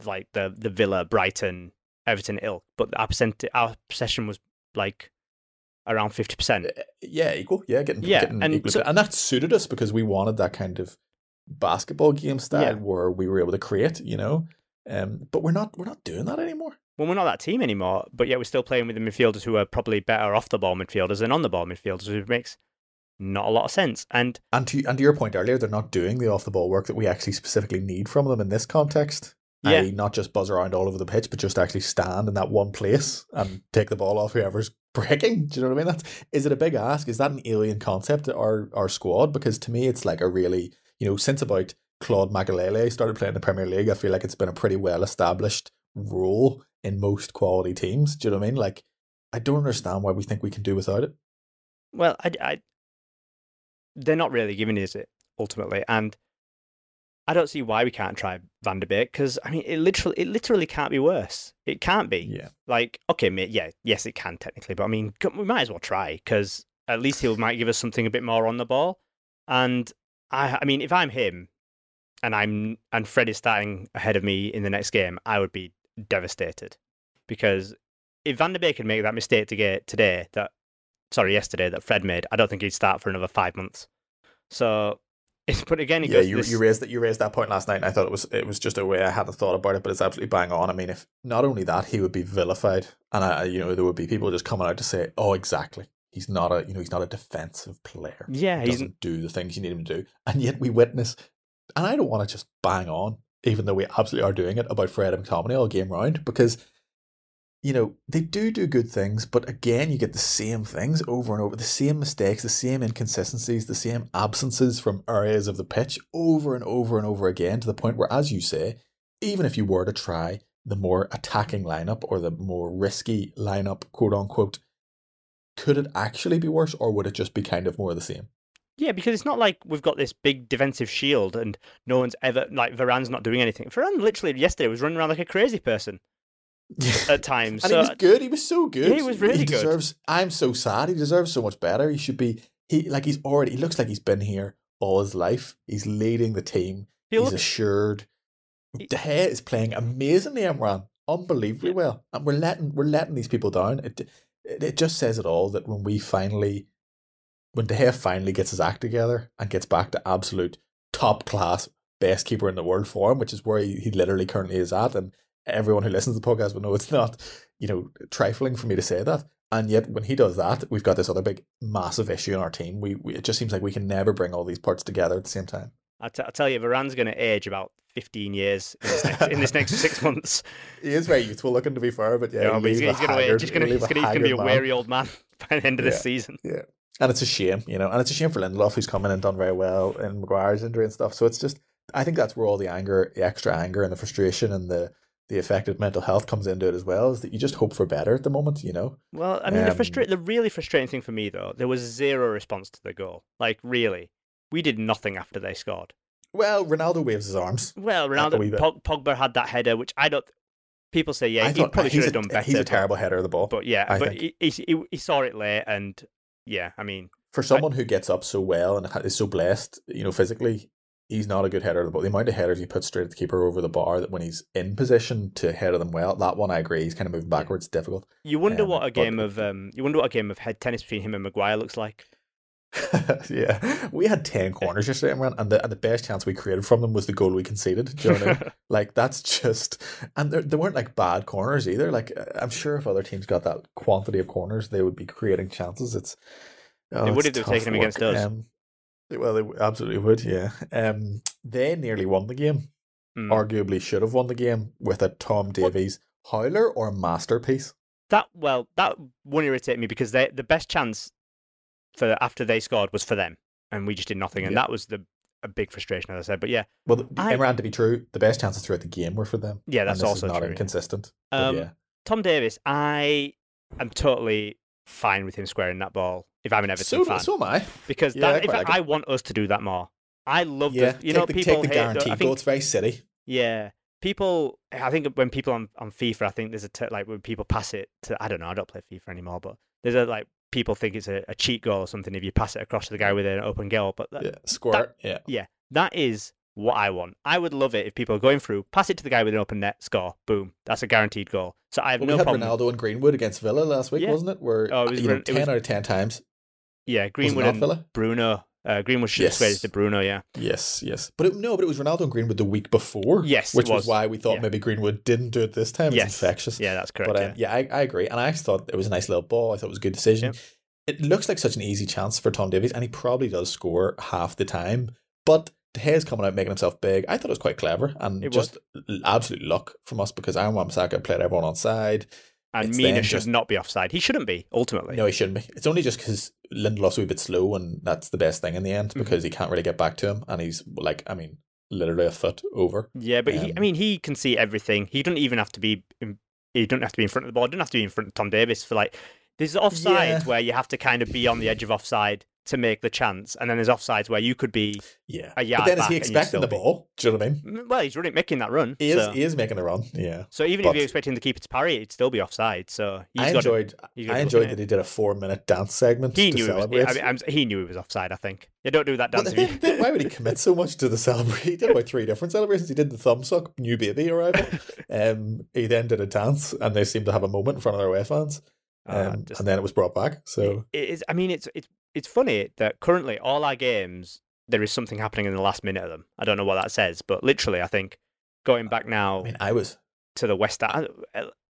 like the the Villa, Brighton, Everton ilk, but our percent our possession was like around fifty percent. Uh, Yeah, equal. Yeah, getting Yeah, getting and equal so- and that suited us because we wanted that kind of basketball game style Yeah. where we were able to create. You know, um, but we're not we're not doing that anymore. Well, we're not that team anymore, but yet we're still playing with the midfielders who are probably better off the ball midfielders than on the ball midfielders, which makes not a lot of sense. And And to and to your point earlier, they're not doing the off the ball work that we actually specifically need from them in this context. Yeah. i.e. not just buzz around all over the pitch, but just actually stand in that one place and take the ball off whoever's [laughs] breaking. Do you know what I mean? That's is it a big ask? Is that an alien concept to our our squad? Because to me, it's like a really you know since about Claude Makelele started playing in the Premier League, I feel like it's been a pretty well established role in most quality teams. Do you know what I mean? Like, I don't understand why we think we can do without it. well, I, I they're not really giving us it ultimately, and I don't see why we can't try Van der Beek because I mean, it literally it literally can't be worse. It can't be. Yeah. Like, okay, mate, yeah, yes, it can technically, but I mean, we might as well try because at least he might give us something a bit more on the ball. And I, I mean, if I'm him, and I'm and Fred is starting ahead of me in the next game, I would be devastated because if Van der Beek could make that mistake to get today, that sorry, yesterday that Fred made, I don't think he'd start for another five months. So, it's but again, it yeah, goes you, this- you raised that you raised that point last night, and I thought it was it was just a way I hadn't thought about it, but it's absolutely bang on. I mean, if not only that, he would be vilified, and I, you know, there would be people just coming out to say, "Oh, exactly, he's not a you know he's not a defensive player. yeah, He doesn't do the things you need him to do." And yet we witness, and I don't want to just bang on, even though we absolutely are doing it about Fred and McTominay all game round, because you know they do do good things, but again, you get the same things over and over, the same mistakes, the same inconsistencies, the same absences from areas of the pitch over and over and over again, to the point where, as you say, even if you were to try the more attacking lineup or the more risky lineup, quote unquote, could it actually be worse, or would it just be kind of more the same? Yeah, because it's not like we've got this big defensive shield and no one's ever like Varane's not doing anything. Varane literally yesterday was running around like a crazy person [laughs] at times. And so he was good. He was so good. Yeah, he was really he good. deserves. I'm so sad. He deserves so much better. He should be. He like he's already. He looks like he's been here all his life. He's leading the team. He'll he's look- assured. He- De Gea is playing amazingly, Imran. Unbelievably Yeah. well, and we're letting we're letting these people down. It, it it just says it all that when we finally, when De Gea finally gets his act together and gets back to absolute top class best keeper in the world form, which is where he, he literally currently is at, and everyone who listens to the podcast will know it's not, you know, trifling for me to say that. And yet, when he does that, we've got this other big, massive issue in our team. We, we it just seems like we can never bring all these parts together at the same time. I, t- I tell you, Varane's going to age about 15 years in this next, in this next six months. [laughs] He is very youthful looking, to be fair, but yeah, You know, he'll but he's, he's going to age. He's going to he'll he's going to be a weary old man [laughs] by the end of this season. Yeah. And it's a shame, you know, and it's a shame for Lindelof, who's come in and done very well in Maguire's injury and stuff. So it's just, I think that's where all the anger, the extra anger and the frustration and the the affected mental health comes into it as well. Is that you just hope for better at the moment, you know? Well, I mean, the Um, frustra- the really frustrating thing for me though, there was zero response to the goal. Like, really, we did nothing after they scored. Well, Ronaldo waves his arms. Well, Ronaldo. Pog- Pogba had that header, which I don't. People say, yeah, I he thought probably should have done better. He's a terrible header of the ball. But yeah, I but he, he- he saw it late, and yeah, I mean, For someone who gets up so well and is so blessed, you know, physically, he's not a good header But the amount of headers he puts straight at the keeper over the bar that when he's in position to header them well, that one I agree, he's kind of moving backwards, difficult. you wonder Um, what a but- game of um, you wonder what a game of head tennis between him and Maguire looks like. [laughs] yeah, we had ten corners yesterday, Imran, and the and the best chance we created from them was the goal we conceded. Do you know what I mean? [laughs] Like that's just, and they they weren't like bad corners either. Like uh, I'm sure if other teams got that quantity of corners, they would be creating chances. It's oh, They would it's if they were taking tough them against us. Um, well, they absolutely would. Yeah. Um, they nearly won the game. Mm. Arguably, should have won the game with a Tom Davies howler or masterpiece. That well, that one irritated me because they the best chance for after they scored was for them, and we just did nothing, and Yeah. that was the a big frustration, as I said. But yeah, Well, the, I- Imran, to be true, the best chances throughout the game were for them. Yeah, and that's also not true, inconsistent. Um, yeah. Tom Davies, I am totally fine with him squaring that ball if I'm an Everton So, fan so am I. because yeah, I that, I, like. I want us to do that more. I love Yeah, the you know the, people take the I goal. think It's very silly. yeah people I think when people on, on FIFA I think there's a t- like when people pass it to I don't know I don't play FIFA anymore but there's a like people think it's a, a cheat goal or something if you pass it across to the guy with an open goal but that, Yeah, squirt. yeah, yeah that is what I want. I would love it if people are going through, pass it to the guy with an open net, score, boom. That's a guaranteed goal. So I have well, no we had problem. Ronaldo and Greenwood against Villa last week, Yeah. wasn't it? Where Oh, it was you know, it ten was- out of ten times. Yeah, Greenwood and Villa? Bruno. Uh, Greenwood should have Yes. it to Bruno. Yeah, Yes, yes, but it, no, but it was Ronaldo and Greenwood the week before. Yes, which was. was. why we thought Yeah. maybe Greenwood didn't do it this time. yes, It's infectious. Yeah, that's correct. But um, yeah. yeah, I, I agree, and I actually thought it was a nice little ball. I thought it was a good decision. Yep. It looks like such an easy chance for Tom Davies, and he probably does score half the time. But De Gea's coming out making himself big. I thought it was quite clever and It just l- absolute luck from us because Aaron Wan-Bissaka played everyone on side. And it's Mina should not be offside. He shouldn't be ultimately. No, he shouldn't be. It's only just because Lindelof's a wee bit slow, and that's the best thing in the end Mhm. because he can't really get back to him, and he's like, I mean, literally a foot over. Yeah, but he, I Um, mean, he can see everything. He doesn't even have to be. In, he doesn't have to be in front of the ball. Doesn't have to be in front of Tom Davies for like. There's offsides Yeah. where you have to kind of be on the edge of offside to make the chance, and then there's offsides where you could be. Yeah, A yard but then is he expecting the be- ball? Do you know what I mean? Well, he's running, making that run. He is. so, He is making the run. Yeah. so even but- if you're expecting the keeper to parry, it'd still be offside. So he's I got to- enjoyed. got I enjoyed that he did a four-minute dance segment He to knew. Was, celebrate. I mean, he knew he was offside. I think. You don't do that dance. then, you- then why would he [laughs] commit so much to the celebration? He did about three different celebrations. He did the thumb suck, new baby arrival. [laughs] um, he then did a dance, and they seemed to have a moment in front of their away fans. Uh, Um, just- and then it was brought back. So it is. I mean, it's it's it's funny that currently all our games there is something happening in the last minute of them. I don't know what that says, but literally, I think going back now I mean, I was to the West uh,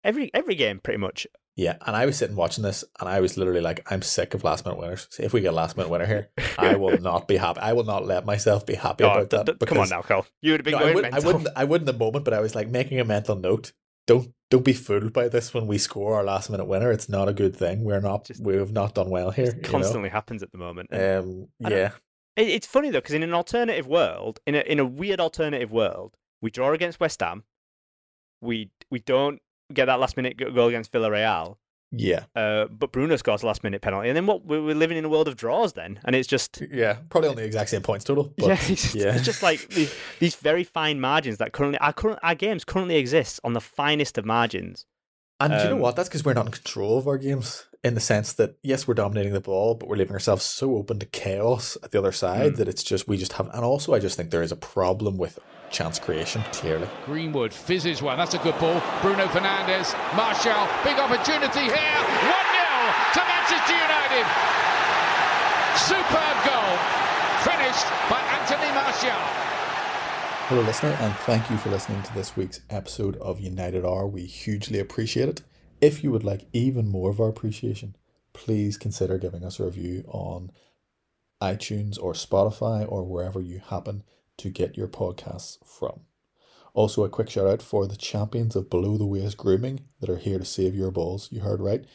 every every game pretty much. yeah, and I was sitting watching this, and I was literally like, I'm sick of last minute winners. See, if we get a last minute winner here, I will [laughs] not be happy. I will not let myself be happy Oh, about that. d- come on now, Cole. You would have been No, I, going would, I mental. wouldn't. I wouldn't in the moment, but I was like making a mental note. Don't don't be fooled by this when we score our last minute winner. It's not a good thing. We're not. Just- we have not done well here. It you know? constantly happens at the moment. Um. Yeah. it, it's funny though because in an alternative world, in a in a weird alternative world, we draw against West Ham. We we don't get that last minute goal against Villarreal. Yeah. Uh, but Bruno scores a last minute penalty, and then what? We're we're living in a world of draws then, and it's just Yeah. Probably on the exact same points total. But [laughs] yeah, it's, yeah. it's just like these, these very fine margins that currently our current our games currently exist on the finest of margins. And do you know Um, what? That's because we're not in control of our games in the sense that yes, we're dominating the ball, but we're leaving ourselves so open to chaos at the other side Mm. that it's just we just have. And also, I just think there is a problem with chance creation. Clearly, Greenwood fizzes one. That's a good ball. Bruno Fernandes, Martial. Big opportunity here. 1 0 to Manchester United. Superb goal. Finished by Anthony Martial. hello, listener, and thank you for listening to this week's episode of United R. We hugely appreciate it. If you would like even more of our appreciation, please consider giving us a review on iTunes or Spotify or wherever you happen to get your podcasts from. Also, a quick shout out for the champions of below the waist grooming that are here to save your balls. You heard right.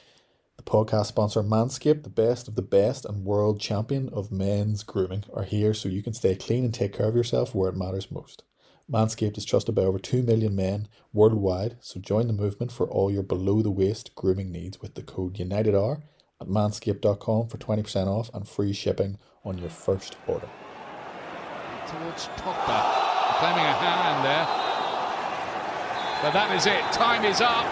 The podcast sponsor Manscaped, the best of the best and world champion of men's grooming, are here so you can stay clean and take care of yourself where it matters most. Manscaped is trusted by over 2 million men worldwide, so join the movement for all your below the waist grooming needs with the code UNITEDR at manscaped.com for 20% off and free shipping on your first order. towards Pogba. Claiming a hand there. But that is it. Time is up.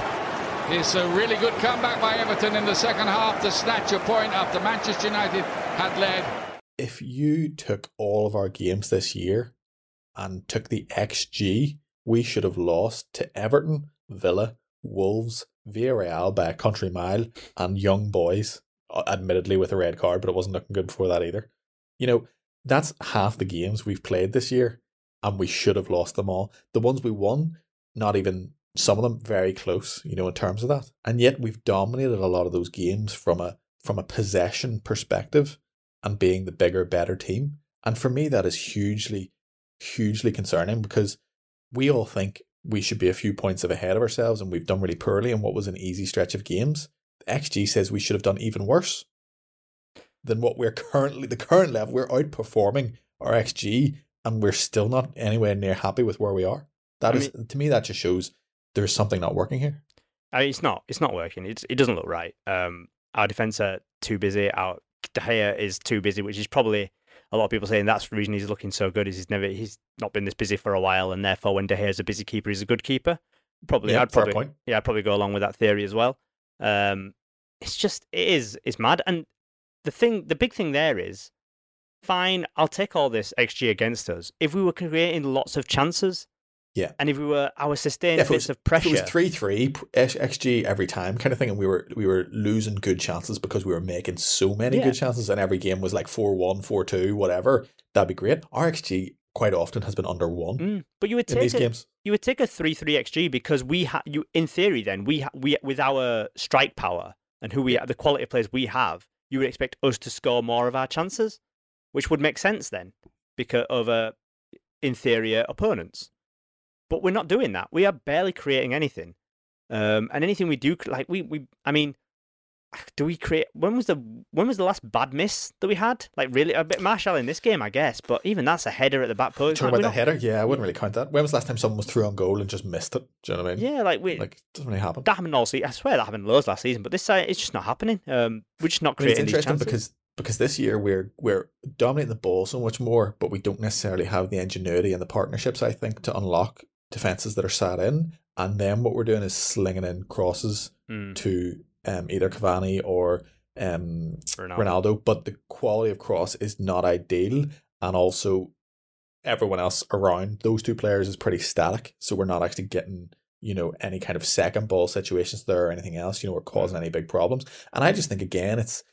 It's a really good comeback by Everton in the second half to snatch a point after Manchester United had led. If you took all of our games this year and took the XG, we should have lost to Everton, Villa, Wolves, Villarreal by a country mile, and Young Boys, uh, admittedly with a red card, but it wasn't looking good before that either. You know, that's half the games we've played this year, and we should have lost them all. The ones we won, not even some of them very close, you know, in terms of that. And yet we've dominated a lot of those games from a from a possession perspective and being the bigger, better team. And for me that is hugely, hugely concerning because we all think we should be a few points of ahead of ourselves and we've done really poorly in what was an easy stretch of games. The XG says we should have done even worse than what we're currently the current level. We're outperforming our XG and we're still not anywhere near happy with where we are. That I is to me that just shows there's something not working here. I mean, it's not. It's not working. It's, it doesn't look right. Um, our defense are too busy. Our De Gea is too busy, which is probably a lot of people saying that's the reason he's looking so good. Is he's never he's not been this busy for a while, and therefore when De Gea is a busy keeper, he's a good keeper. Probably, Yeah, I'd probably, point. yeah, I'd probably go along with that theory as well. Um, it's just it is it's mad, and the thing, the big thing there is, fine, I'll take all this xG against us if we were creating lots of chances. Yeah. and if we were our sustained Yeah, bits was- of If pressure, it was three three XG every time kind of thing, and we were we were losing good chances because we were making so many Yeah. good chances, and every game was like 4-1, 4-2, whatever. That'd be great. Our XG quite often has been under one Mm, but you would take these a, games. you would take a three three xg because we ha- you in theory then we ha- we with our strike power and who we are, the quality of players we have, you would expect us to score more of our chances, which would make sense then because over inferior opponents. But we're not doing that. We are barely creating anything, um, and anything we do, like we we, I mean. [sighs] Do we create? When was the when was the last bad miss that we had? Like really, a bit Martial in this game, I guess. But even that's a header at the back post. Talking Like, about the not- header, yeah, I wouldn't really count that. When was the last time someone was through on goal and just missed it? Do you know what I mean? Yeah, like we Like it doesn't really happen. that happened all season. I swear that happened loads last season, but this side it's just not happening. Um, we're just not I mean, it's creating these interesting because because this year we're we're dominating the ball so much more, but we don't necessarily have the ingenuity and the partnerships. I think to unlock defenses that are sat in, and then what we're doing is slinging in crosses Mm, to um, either Cavani or um, Ronaldo. Ronaldo, but the quality of cross is not ideal, and also everyone else around those two players is pretty static, so we're not actually getting you know any kind of second ball situations there or anything else. You know, we're causing any big problems, and I just think again it's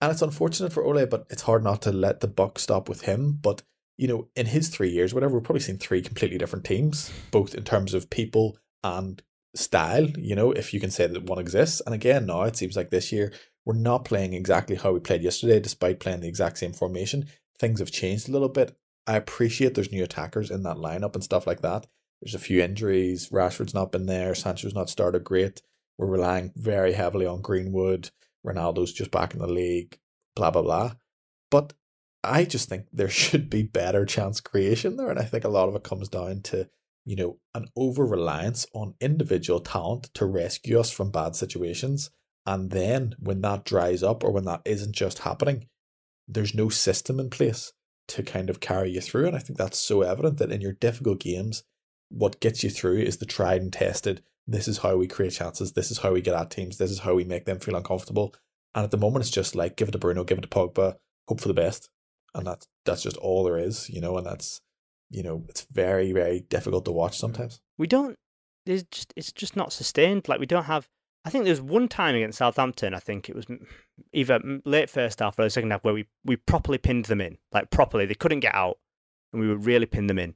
and it's unfortunate for Ole, but it's hard not to let the buck stop with him. But you know, in his three years, whatever, we've probably seen three completely different teams, both in terms of people and style, you know, if you can say that one exists. And again, now it seems like this year we're not playing exactly how we played yesterday, despite playing the exact same formation. Things have changed a little bit. I appreciate there's new attackers in that lineup and stuff like that. There's a few injuries. Rashford's not been there. Sancho's not started great. We're relying very heavily on Greenwood. Ronaldo's just back in the league. Blah blah blah. But I just think there [laughs] should be better chance creation there, and I think a lot of it comes down to you know an over reliance on individual talent to rescue us from bad situations. And then when that dries up, or when that isn't just happening, there's no system in place to kind of carry you through. And I think that's so evident that in your difficult games, what gets you through is the tried and tested. This is how we create chances. This is how we get at teams. This is how we make them feel uncomfortable. And at the moment, it's just like give it to Bruno, give it to Pogba, hope for the best, and that's that's just all there is, you know. And that's you know it's very very difficult to watch mm. sometimes. we don't. There's just it's just not sustained. Like we don't have. I think there's one time against Southampton. I think it was either late first half or the second half where we we properly pinned them in. Like properly, they couldn't get out, and we would really pin them in.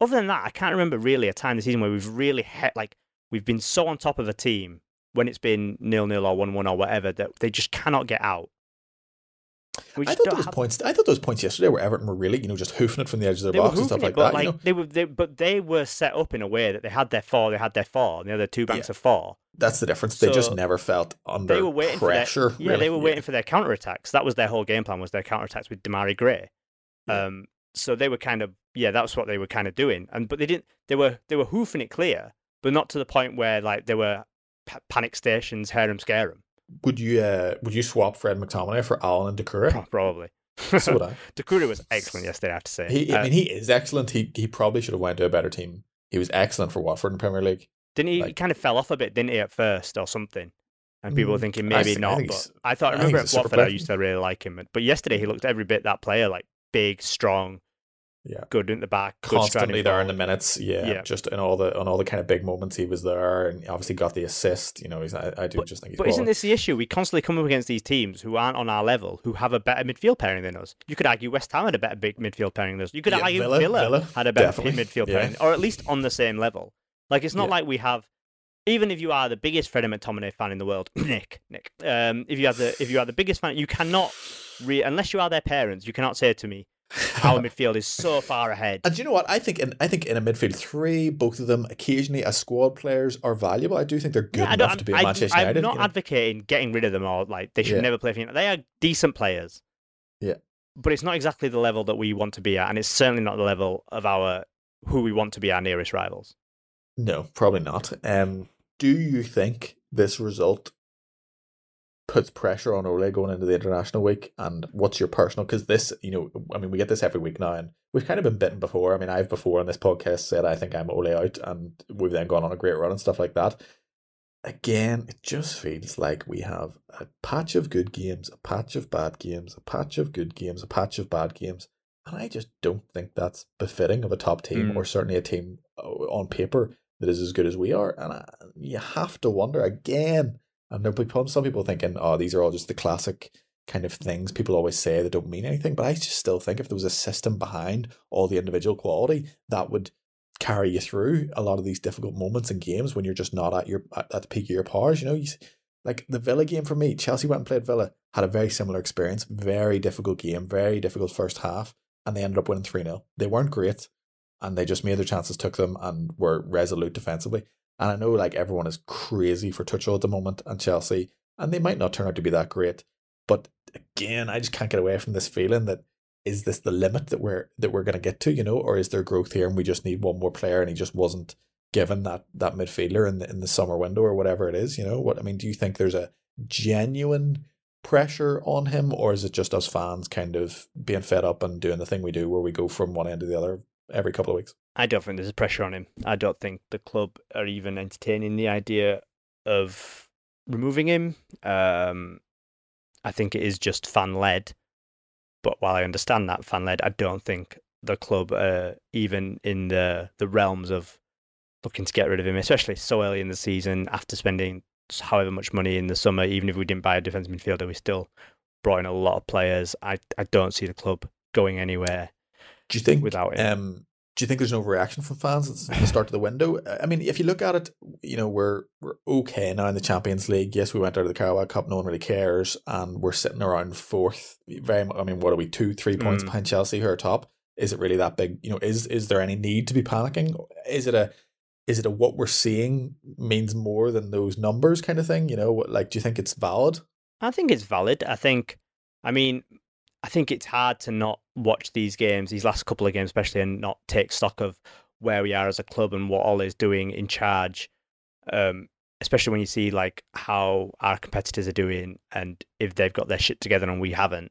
Other than that, I can't remember really a time this season where we've really he- like we've been so on top of a team when it's been nil nil or one one or whatever that they just cannot get out. I thought those points. I thought those points yesterday where Everton were really, you know, just hoofing it from the edges of their were box and stuff like it, but that. you know, they were, they, but they were set up in a way that they had their four, they had their four, and the other two banks Yeah. of four. that's the difference. They just never felt under They were waiting pressure. for their, yeah, really. they were waiting for their counter attacks. That was their whole game plan was their counter attacks with Demarai Gray. Yeah. Um, so they were kind of yeah, that's what they were kind of doing. And but they didn't. They were they were hoofing it clear, but not to the point where like they were pa- panic stations, harem scarum. Would you uh, would you swap Fred McTominay for Allan and Doucouré? Probably. So would I. [laughs] Doucouré was excellent yesterday. I have to say. He, I Uh, mean, he is excellent. He he probably should have went to a better team. He was excellent for Watford in the Premier League. didn't he? he kind of fell off a bit, didn't he, at first or something? And people were Mm, thinking maybe I not. but I thought I I remember he's at Watford, I used to really like him. But yesterday he looked every bit that player, like big, strong, Yeah, good in the back, constantly there in the minutes. Yeah, Yeah. just in all the on all the kind of big moments he was there, and obviously got the assist. You know, he's I, I do just think he's. But isn't this the issue? We constantly come up against these teams who aren't on our level, who have a better midfield pairing than us. You could argue West Ham had a better big midfield pairing than us. You could Yeah, argue Villa- Villa, Villa, had a better midfield yeah. pairing, or at least on the same level. Like it's not like we have. Even if you are the biggest Freddie McTominay fan in the world, [coughs] Nick, Nick, um, if you are the if you are the biggest fan, you cannot, re- unless you are their parents, you cannot say to me, our [laughs] midfield is so far ahead. And do you know what? I think in I think in a midfield three, both of them occasionally as squad players are valuable. I do think they're good Yeah, enough to be I, Manchester I'm United. not you know? advocating getting rid of them or like they should Yeah. never play for United. They are decent players. Yeah. But it's not exactly the level that we want to be at, and it's certainly not the level of our who we want to be our nearest rivals. No, probably not. Um, do you think this result puts pressure on Ole going into the international week? And what's your personal? Because this, you know, I mean, we get this every week now, and we've kind of been bitten before. I mean, I've before on this podcast said I think I'm Ole out, and we've then gone on a great run and stuff like that. Again, it just feels like we have a patch of good games, a patch of bad games, a patch of good games, a patch of bad games. And I just don't think that's befitting of a top team, Mm. or certainly a team uh, on paper that is as good as we are. And I, you have to wonder again. And there'll be some people thinking, oh, these are all just the classic kind of things people always say that don't mean anything. But I just still think if there was a system behind all the individual quality, that would carry you through a lot of these difficult moments in games when you're just not at your at, at the peak of your powers. You know, you, like the Villa game for me, Chelsea went and played Villa, had a very similar experience, very difficult game, very difficult first half, and they ended up winning 3 0. They weren't great, and they just made their chances, took them, and were resolute defensively. And I know like everyone is crazy for Tuchel at the moment and Chelsea, and they might not turn out to be that great. But again, I just can't get away from this feeling that is this the limit that we're that we're gonna get to, you know, or is there growth here and we just need one more player and he just wasn't given that that midfielder in the in the summer window or whatever it is, you know? What I mean, do you think there's a genuine pressure on him, or is it just us fans kind of being fed up and doing the thing we do where we go from one end to the other every couple of weeks? I don't think there's a pressure on him. I don't think the club are even entertaining the idea of removing him. Um, I think it is just fan led. But while I understand that fan led, I don't think the club are even in the the realms of looking to get rid of him, especially so early in the season after spending however much money in the summer. Even if we didn't buy a defensive midfielder, we still brought in a lot of players. I I don't see the club going anywhere. Do you think Without him. um do you think there's an overreaction from fans at the start of the window? I mean, if you look at it, you know, we're we're okay now in the Champions League. Yes, we went out of the Carabao Cup, no one really cares, and we're sitting around fourth. Very, mu- I mean, what are we? Two, three points Mm. behind Chelsea, who are top. Is it really that big? You know, is is there any need to be panicking? Is it a is it a what we're seeing means more than those numbers kind of thing? You know, what- like, do you think it's valid? I think it's valid. I think, I mean, I think it's hard to not watch these games, these last couple of games, especially, and not take stock of where we are as a club and what Ole's doing in charge. Um, especially when you see like how our competitors are doing and if they've got their shit together and we haven't,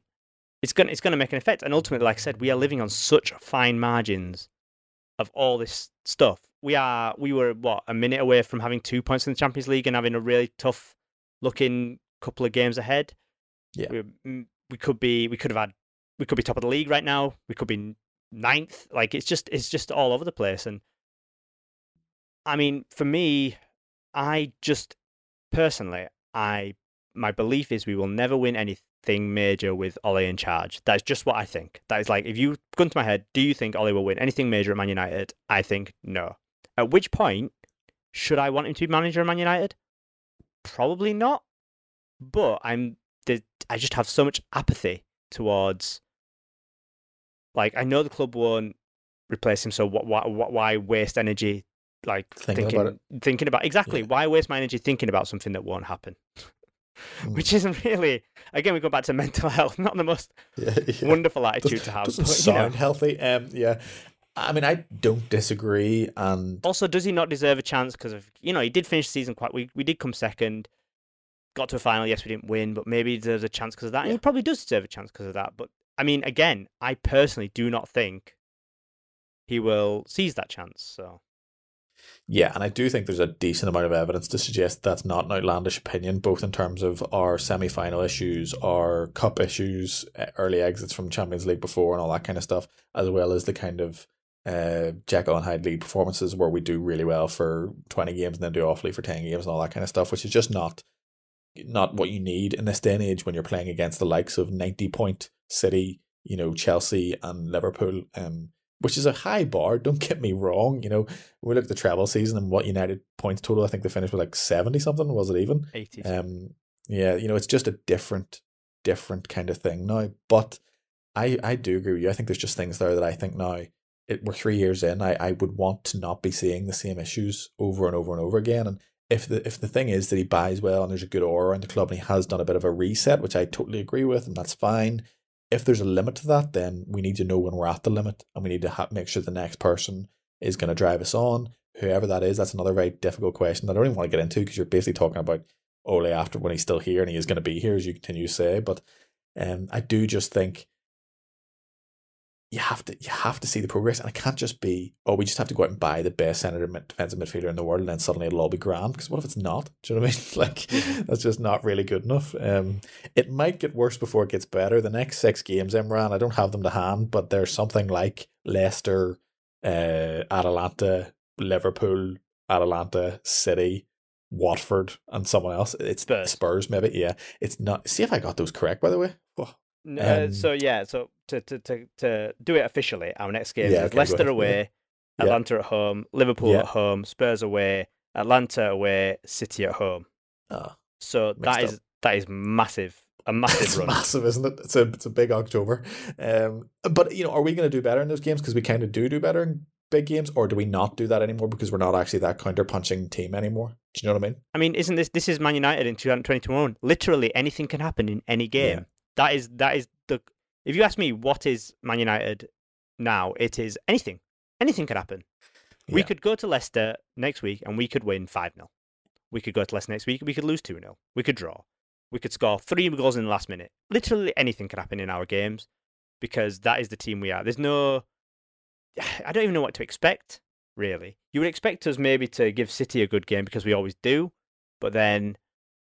it's gonna it's gonna make an effect. And ultimately, like I said, we are living on such fine margins of all this stuff. We are we were what a minute away from having two points in the Champions League and having a really tough looking couple of games ahead. Yeah. we, mm, we could be we could have had we could be top of the league right now. We could be ninth. Like it's just it's just all over the place. And I mean, for me, I just personally, I my belief is we will never win anything major with Ole in charge. That is just what I think. That is like if you gun to my head, do you think Ole will win anything major at Man United? I think no. At which point should I want him to be manager of Man United? Probably not. But I'm I just have so much apathy towards like I know the club won't replace him, so what why, why waste energy like Thinking thinking about thinking about exactly Yeah. why waste my energy thinking about something that won't happen? [laughs] Which isn't really again we go back to [laughs] mental health, not the most [laughs] Yeah, yeah. wonderful attitude to have. Doesn't but, you know. sound healthy. Um, yeah. I mean, I don't disagree, and Also, does he not deserve a chance? Because of you know he did finish the season quite. We we did come second, got to a final. Yes, we didn't win, but maybe he deserves a chance because of that. And he probably does deserve a chance because of that. But I mean, again, I personally do not think he will seize that chance. So Yeah, and I do think there's a decent amount of evidence to suggest that's not an outlandish opinion, both in terms of our semi final issues, our cup issues, early exits from Champions League before, and all that kind of stuff, as well as the kind of uh, Jekyll and Hyde League performances where we do really well for 20 games and then do awfully for 10 games and all that kind of stuff, which is just not not what you need in this day and age when you're playing against the likes of 90 point City, you know, Chelsea and Liverpool. Um, which is a high bar. Don't [laughs] get me wrong. You know, we look at the treble season and what United points total. I think they finished with like seventy something. Was it even? eighty. Um, yeah, you know, it's just a different, different kind of thing now. But I, I do agree with you. I think there's just things there that I think now. It, we're three years in. I, I would want to not be seeing the same issues over and over and over again. And if the if the thing is that he buys well and there's a good aura in the club and he has done a bit of a reset, which I totally agree with, and that's fine if there's a limit to that, then we need to know when we're at the limit, and we need to ha- make sure the next person is going to drive us on, whoever that is. That's another very difficult question that I don't even want to get into because you're basically talking about Ole after when he's still here and he is going to be here, as you continue to say. But um, I do just think you have to you have to see the progress, and it can't just be oh we just have to go out and buy the best centre defensive midfielder in the world, and then suddenly it'll all be grand. Because what if it's not? [laughs] Do you know what I mean? [laughs] Like that's just not really good enough. Um, it might get worse before it gets better. The next six games, Imran, I don't have them to hand, but there's something like Leicester, uh, Atalanta, Liverpool, Atalanta, City, Watford, and someone else. It's Spurs. Spurs, maybe. Yeah, it's not. See if I got those correct, by the way. Oh, Uh, so yeah, so to, to to to do it officially, our next game Yeah, is okay, Leicester [laughs] away, Yeah. Atalanta at home, Liverpool Yeah. at home, Spurs away, Atalanta away, City at home. Ah. So that is up. that is massive, a [laughs] massive it's run. massive, isn't it? It's a it's a big October. Um, but you know, are we going to do better in those games because we kind of do do better in big games, or do we not do that anymore because we're not actually that counter punching team anymore? Do you know what I mean? I mean, isn't this this is Man United in 2021? Literally anything can happen in any game. Yeah. That is that is the. If you ask me what is Man United now, it is anything. Anything could happen. We could go to Leicester next week and we could win 5 0. We could go to Leicester next week we could lose 2 0. We could draw. We could score three goals in the last minute. Literally anything could happen in our games because that is the team we are. There's no. [sighs] I don't even know what to expect, really. You would expect us maybe to give City a good game because we always do, but then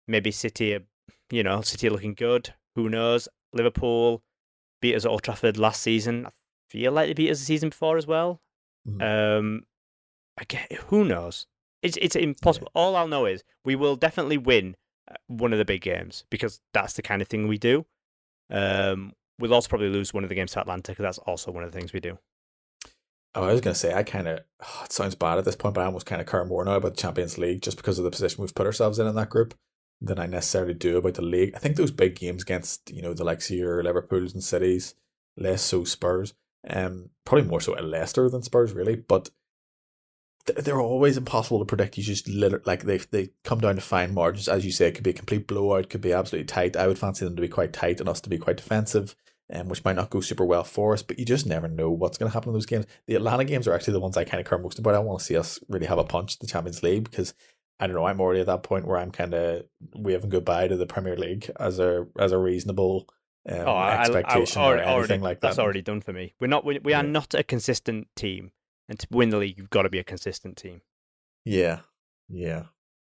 maybe City, are, you know, City are looking good. Who knows? Liverpool beat us at Old Trafford last season. I feel like they beat us the season before as well. Mhm. Um, again, who knows? It's it's impossible. All I'll know is we will definitely win uh, one of the big games because that's the kind of thing we do. Um, we'll also probably lose one of the games to Atalanta because that's also one of the things we do. Oh, I was going to say, I kind of, [sighs] it sounds bad at this point, but I almost kind of care more now about the Champions League just because of the position we've put ourselves in in that group than I necessarily do about the league. I think those big games against, you know, the likes of your Liverpools and Cities, less so Spurs, um, probably more so at Leicester than Spurs, really, but they're always impossible to predict. You just literally, like, they, they come down to fine margins. As you say, it could be a complete blowout, could be absolutely tight. I would fancy them to be quite tight and us to be quite defensive um, which might not go super well for us, but you just never know what's going to happen in those games. The Atalanta games are actually the ones I kind of care most about. I want to see us really have a punch the Champions League because I don't know. I'm already at that point where I'm kind of waving goodbye to the Premier League as a as a reasonable um, Oh, I- I- I- expectation already- or anything already- like that. That's already done for me. We're not. We, we are not a consistent team, and to win the league, you've got to be a consistent team. Yeah, yeah.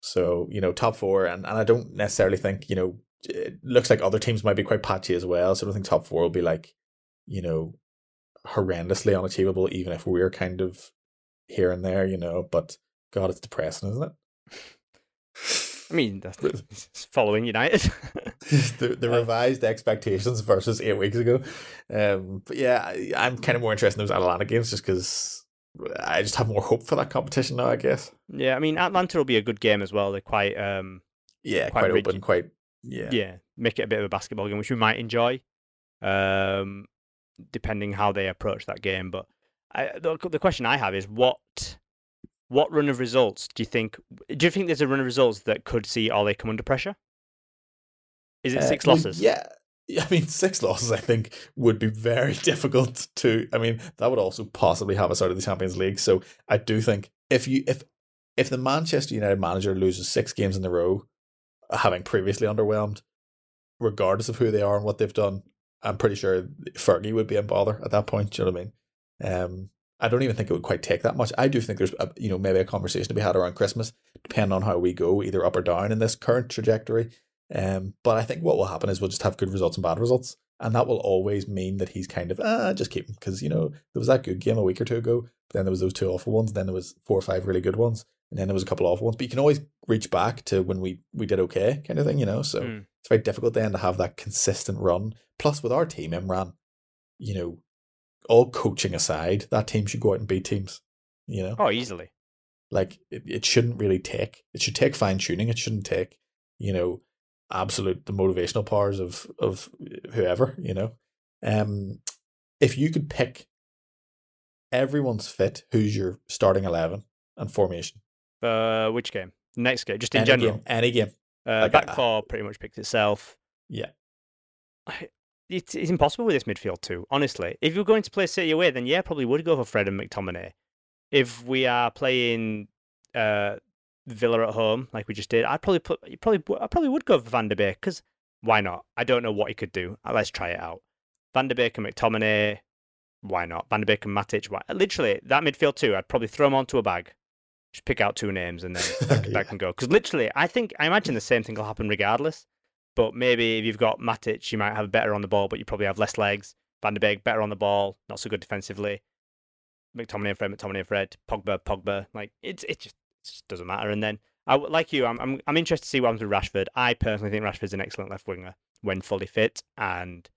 So you know, top four, and, and I don't necessarily think you know. It looks like other teams might be quite patchy as well. So I don't think top four will be like, you know, horrendously unachievable, even if we're kind of here and there, you know. But God, it's depressing, isn't it? I mean, that's following United. [laughs] the, the revised expectations versus eight weeks ago. Um, but yeah, I, I'm kind of more interested in those Atalanta games just because I just have more hope for that competition now. I guess. yeah, I mean, Atalanta will be a good game as well. They're quite, um, Yeah, Quite quite, rigid. open, quite yeah. yeah. make it a bit of a basketball game, which we might enjoy, um, depending how they approach that game. But I, the the question I have is what what run of results do you think? Do you think there's a run of results that could see Ole come under pressure? Is it Uh, six well, losses? Yeah. I mean, six losses, I think, would be very [laughs] difficult to. I mean, that would also possibly have us out of the Champions League. So I do think if you if if the Manchester United manager loses six games in a row, having previously underwhelmed, regardless of who they are and what they've done, I'm pretty sure Fergie would be in bother at that point. Do you know what I mean? Um, I don't even think it would quite take that much. I do think there's a, you know maybe a conversation to be had around Christmas, depending on how we go, either up or down in this current trajectory. Um, but I think what will happen is we'll just have good results and bad results, and that will always mean that he's kind of ah just keep him because you know there was that good game a week or two ago, but then there was those two awful ones, then there was four or five really good ones, and then there was a couple of awful ones. But you can always reach back to when we we did okay, kind of thing, you know. So Mm. it's very difficult then to have that consistent run. Plus, with our team, Imran, you know, all coaching aside, that team should go out and beat teams. You know, Oh, easily. like it, it shouldn't really take. It should take fine tuning. It shouldn't take, you know, absolute the motivational powers of of whoever. You know, um, if you could pick everyone's fit, who's your starting eleven and formation? Uh, which game? Next game, just in any general. game, any game. Uh, Like, back uh, four pretty much picked itself. Yeah. I- It's, it's impossible with this midfield too. Honestly, if you're going to play City away, then yeah, probably would go for Fred and McTominay. If we are playing uh, Villa at home, like we just did, I'd probably put, you probably, I probably would go for Van der Beek because why not? I don't know what he could do. Uh, Let's try it out. Van der Beek and McTominay, why not? Van der Beek and Matic, why? Literally that midfield too. I'd probably throw them onto a bag, just pick out two names, and then that, [laughs] Yeah. that can go. Because literally, I think I imagine the same thing will happen regardless. But maybe if you've got Matic, you might have a better on the ball, but you probably have less legs. Van der Beek better on the ball, not so good defensively. McTominay and Fred, McTominay and Fred, Pogba, Pogba. Like it's it just, it just doesn't matter. And then I like you, I'm I'm I'm interested to see what happens with Rashford. I personally think Rashford's an excellent left winger when fully fit, and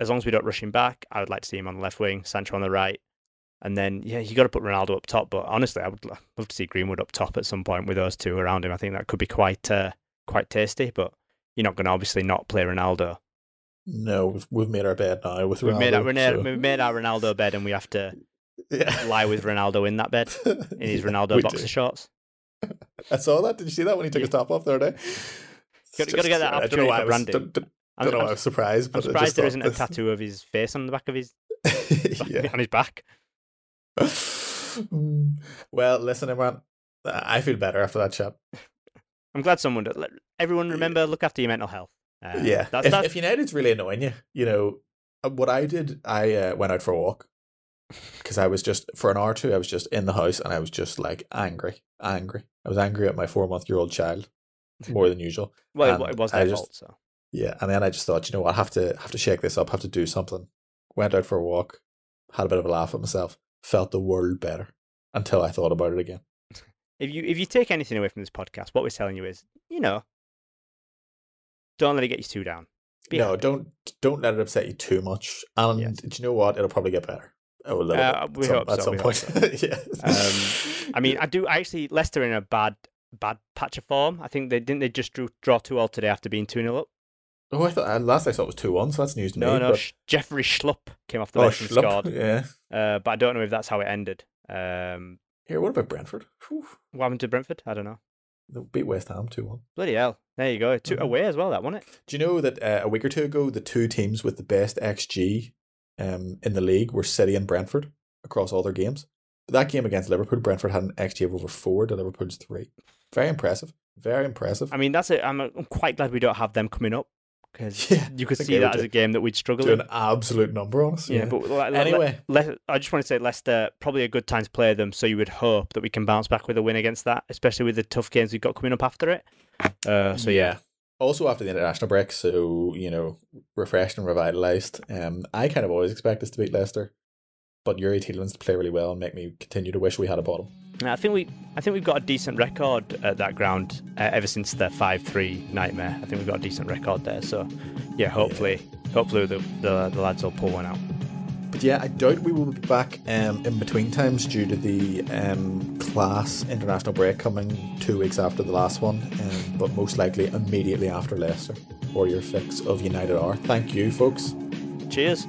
as long as we don't rush him back, I would like to see him on the left wing, Sancho on the right. And then, yeah, you got to put Ronaldo up top. But honestly, I would love to see Greenwood up top at some point with those two around him. I think that could be quite uh, quite tasty. But you're not going to obviously not play Ronaldo. No, we've, we've made our bed now with We've made, our, Ronaldo, we've, made, so- we've made our Ronaldo bed, and we have to yeah. lie with Ronaldo in that bed [laughs] in his Yeah, Ronaldo boxer do. shorts. I saw that. Did you see that when he took his top off the other day? Got- gotta get that I don't know opportunity why I was, don't, don't, I'm, don't know why I'm- I was surprised. I'm But I surprised there isn't a tattoo of his face on the back of his [laughs] yeah. on his back. [laughs] Mm. well, listen, everyone, I feel better after that chat. I'm glad someone. Let, everyone remember, look after your mental health. Uh, yeah. that's, if, that's if United's really annoying you, you know, uh, what I did, I uh, went out for a walk [laughs] because I was just, for an hour or two, I was just in the house and I was just like angry, angry. I was angry at my four month year old child more than usual. [laughs] well, it, and it was their just- fault. So Yeah, and then I just thought, you know what, I have to have to shake this up, have to do something. Went out for a walk, had a bit of a laugh at myself, felt the world better until I thought about it again. If you if you take anything away from this podcast, what we're telling you is, you know, don't let it get you too down. Be no, happy. don't don't let it upset you too much. And Yes. do you know what? It'll probably get better. A little Uh, bit we at some, at so, some point. so. [laughs] yeah. Um, I mean, I [laughs] do. I actually Leicester in a bad bad patch of form. I think they didn't. They just drew draw two all today after being two 0 up. oh, I thought last I saw it was two one, so that's news to No, me. no. but- Jeffrey Schlupp came off the oh, bench and scored. yeah. Uh, but I don't know if that's how it ended. Um, Here, what about Brentford? Whew. what happened to Brentford? I don't know. They beat West Ham two one. Bloody hell! There you go. 2 Mhm. away as well. That wasn't it. Do you know that uh, a week or two ago, the two teams with the best XG um, in the league were City and Brentford across all their games? That game against Liverpool, Brentford had an XG of over four to Liverpool's three. Very impressive. Very impressive. I mean, that's it. I'm, I'm quite glad we don't have them coming up because [laughs] Yeah, you could see that as a game that we'd struggle Do in. an absolute number on us. Yeah, but like, anyway, Le- I just want to say Leicester probably a good time to play them. So you would hope that we can bounce back with a win against that, especially with the tough games we've got coming up after it. Uh, so yeah, Also after the international break, so you know, refreshed and revitalized. Um, I kind of always expect us to beat Leicester, but Youri Tielemans to play really well and make me continue to wish we had a bottom. I think we I think we've got a decent record at that ground uh, ever since the five three nightmare. I think we've got a decent record there. So yeah, hopefully hopefully the, the the lads will pull one out. But yeah, I doubt we will be back um, in between times due to the um, class international break coming two weeks after the last one, um, but most likely immediately after Leicester or your fix of United are. Thank you, folks. Cheers.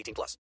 18 plus.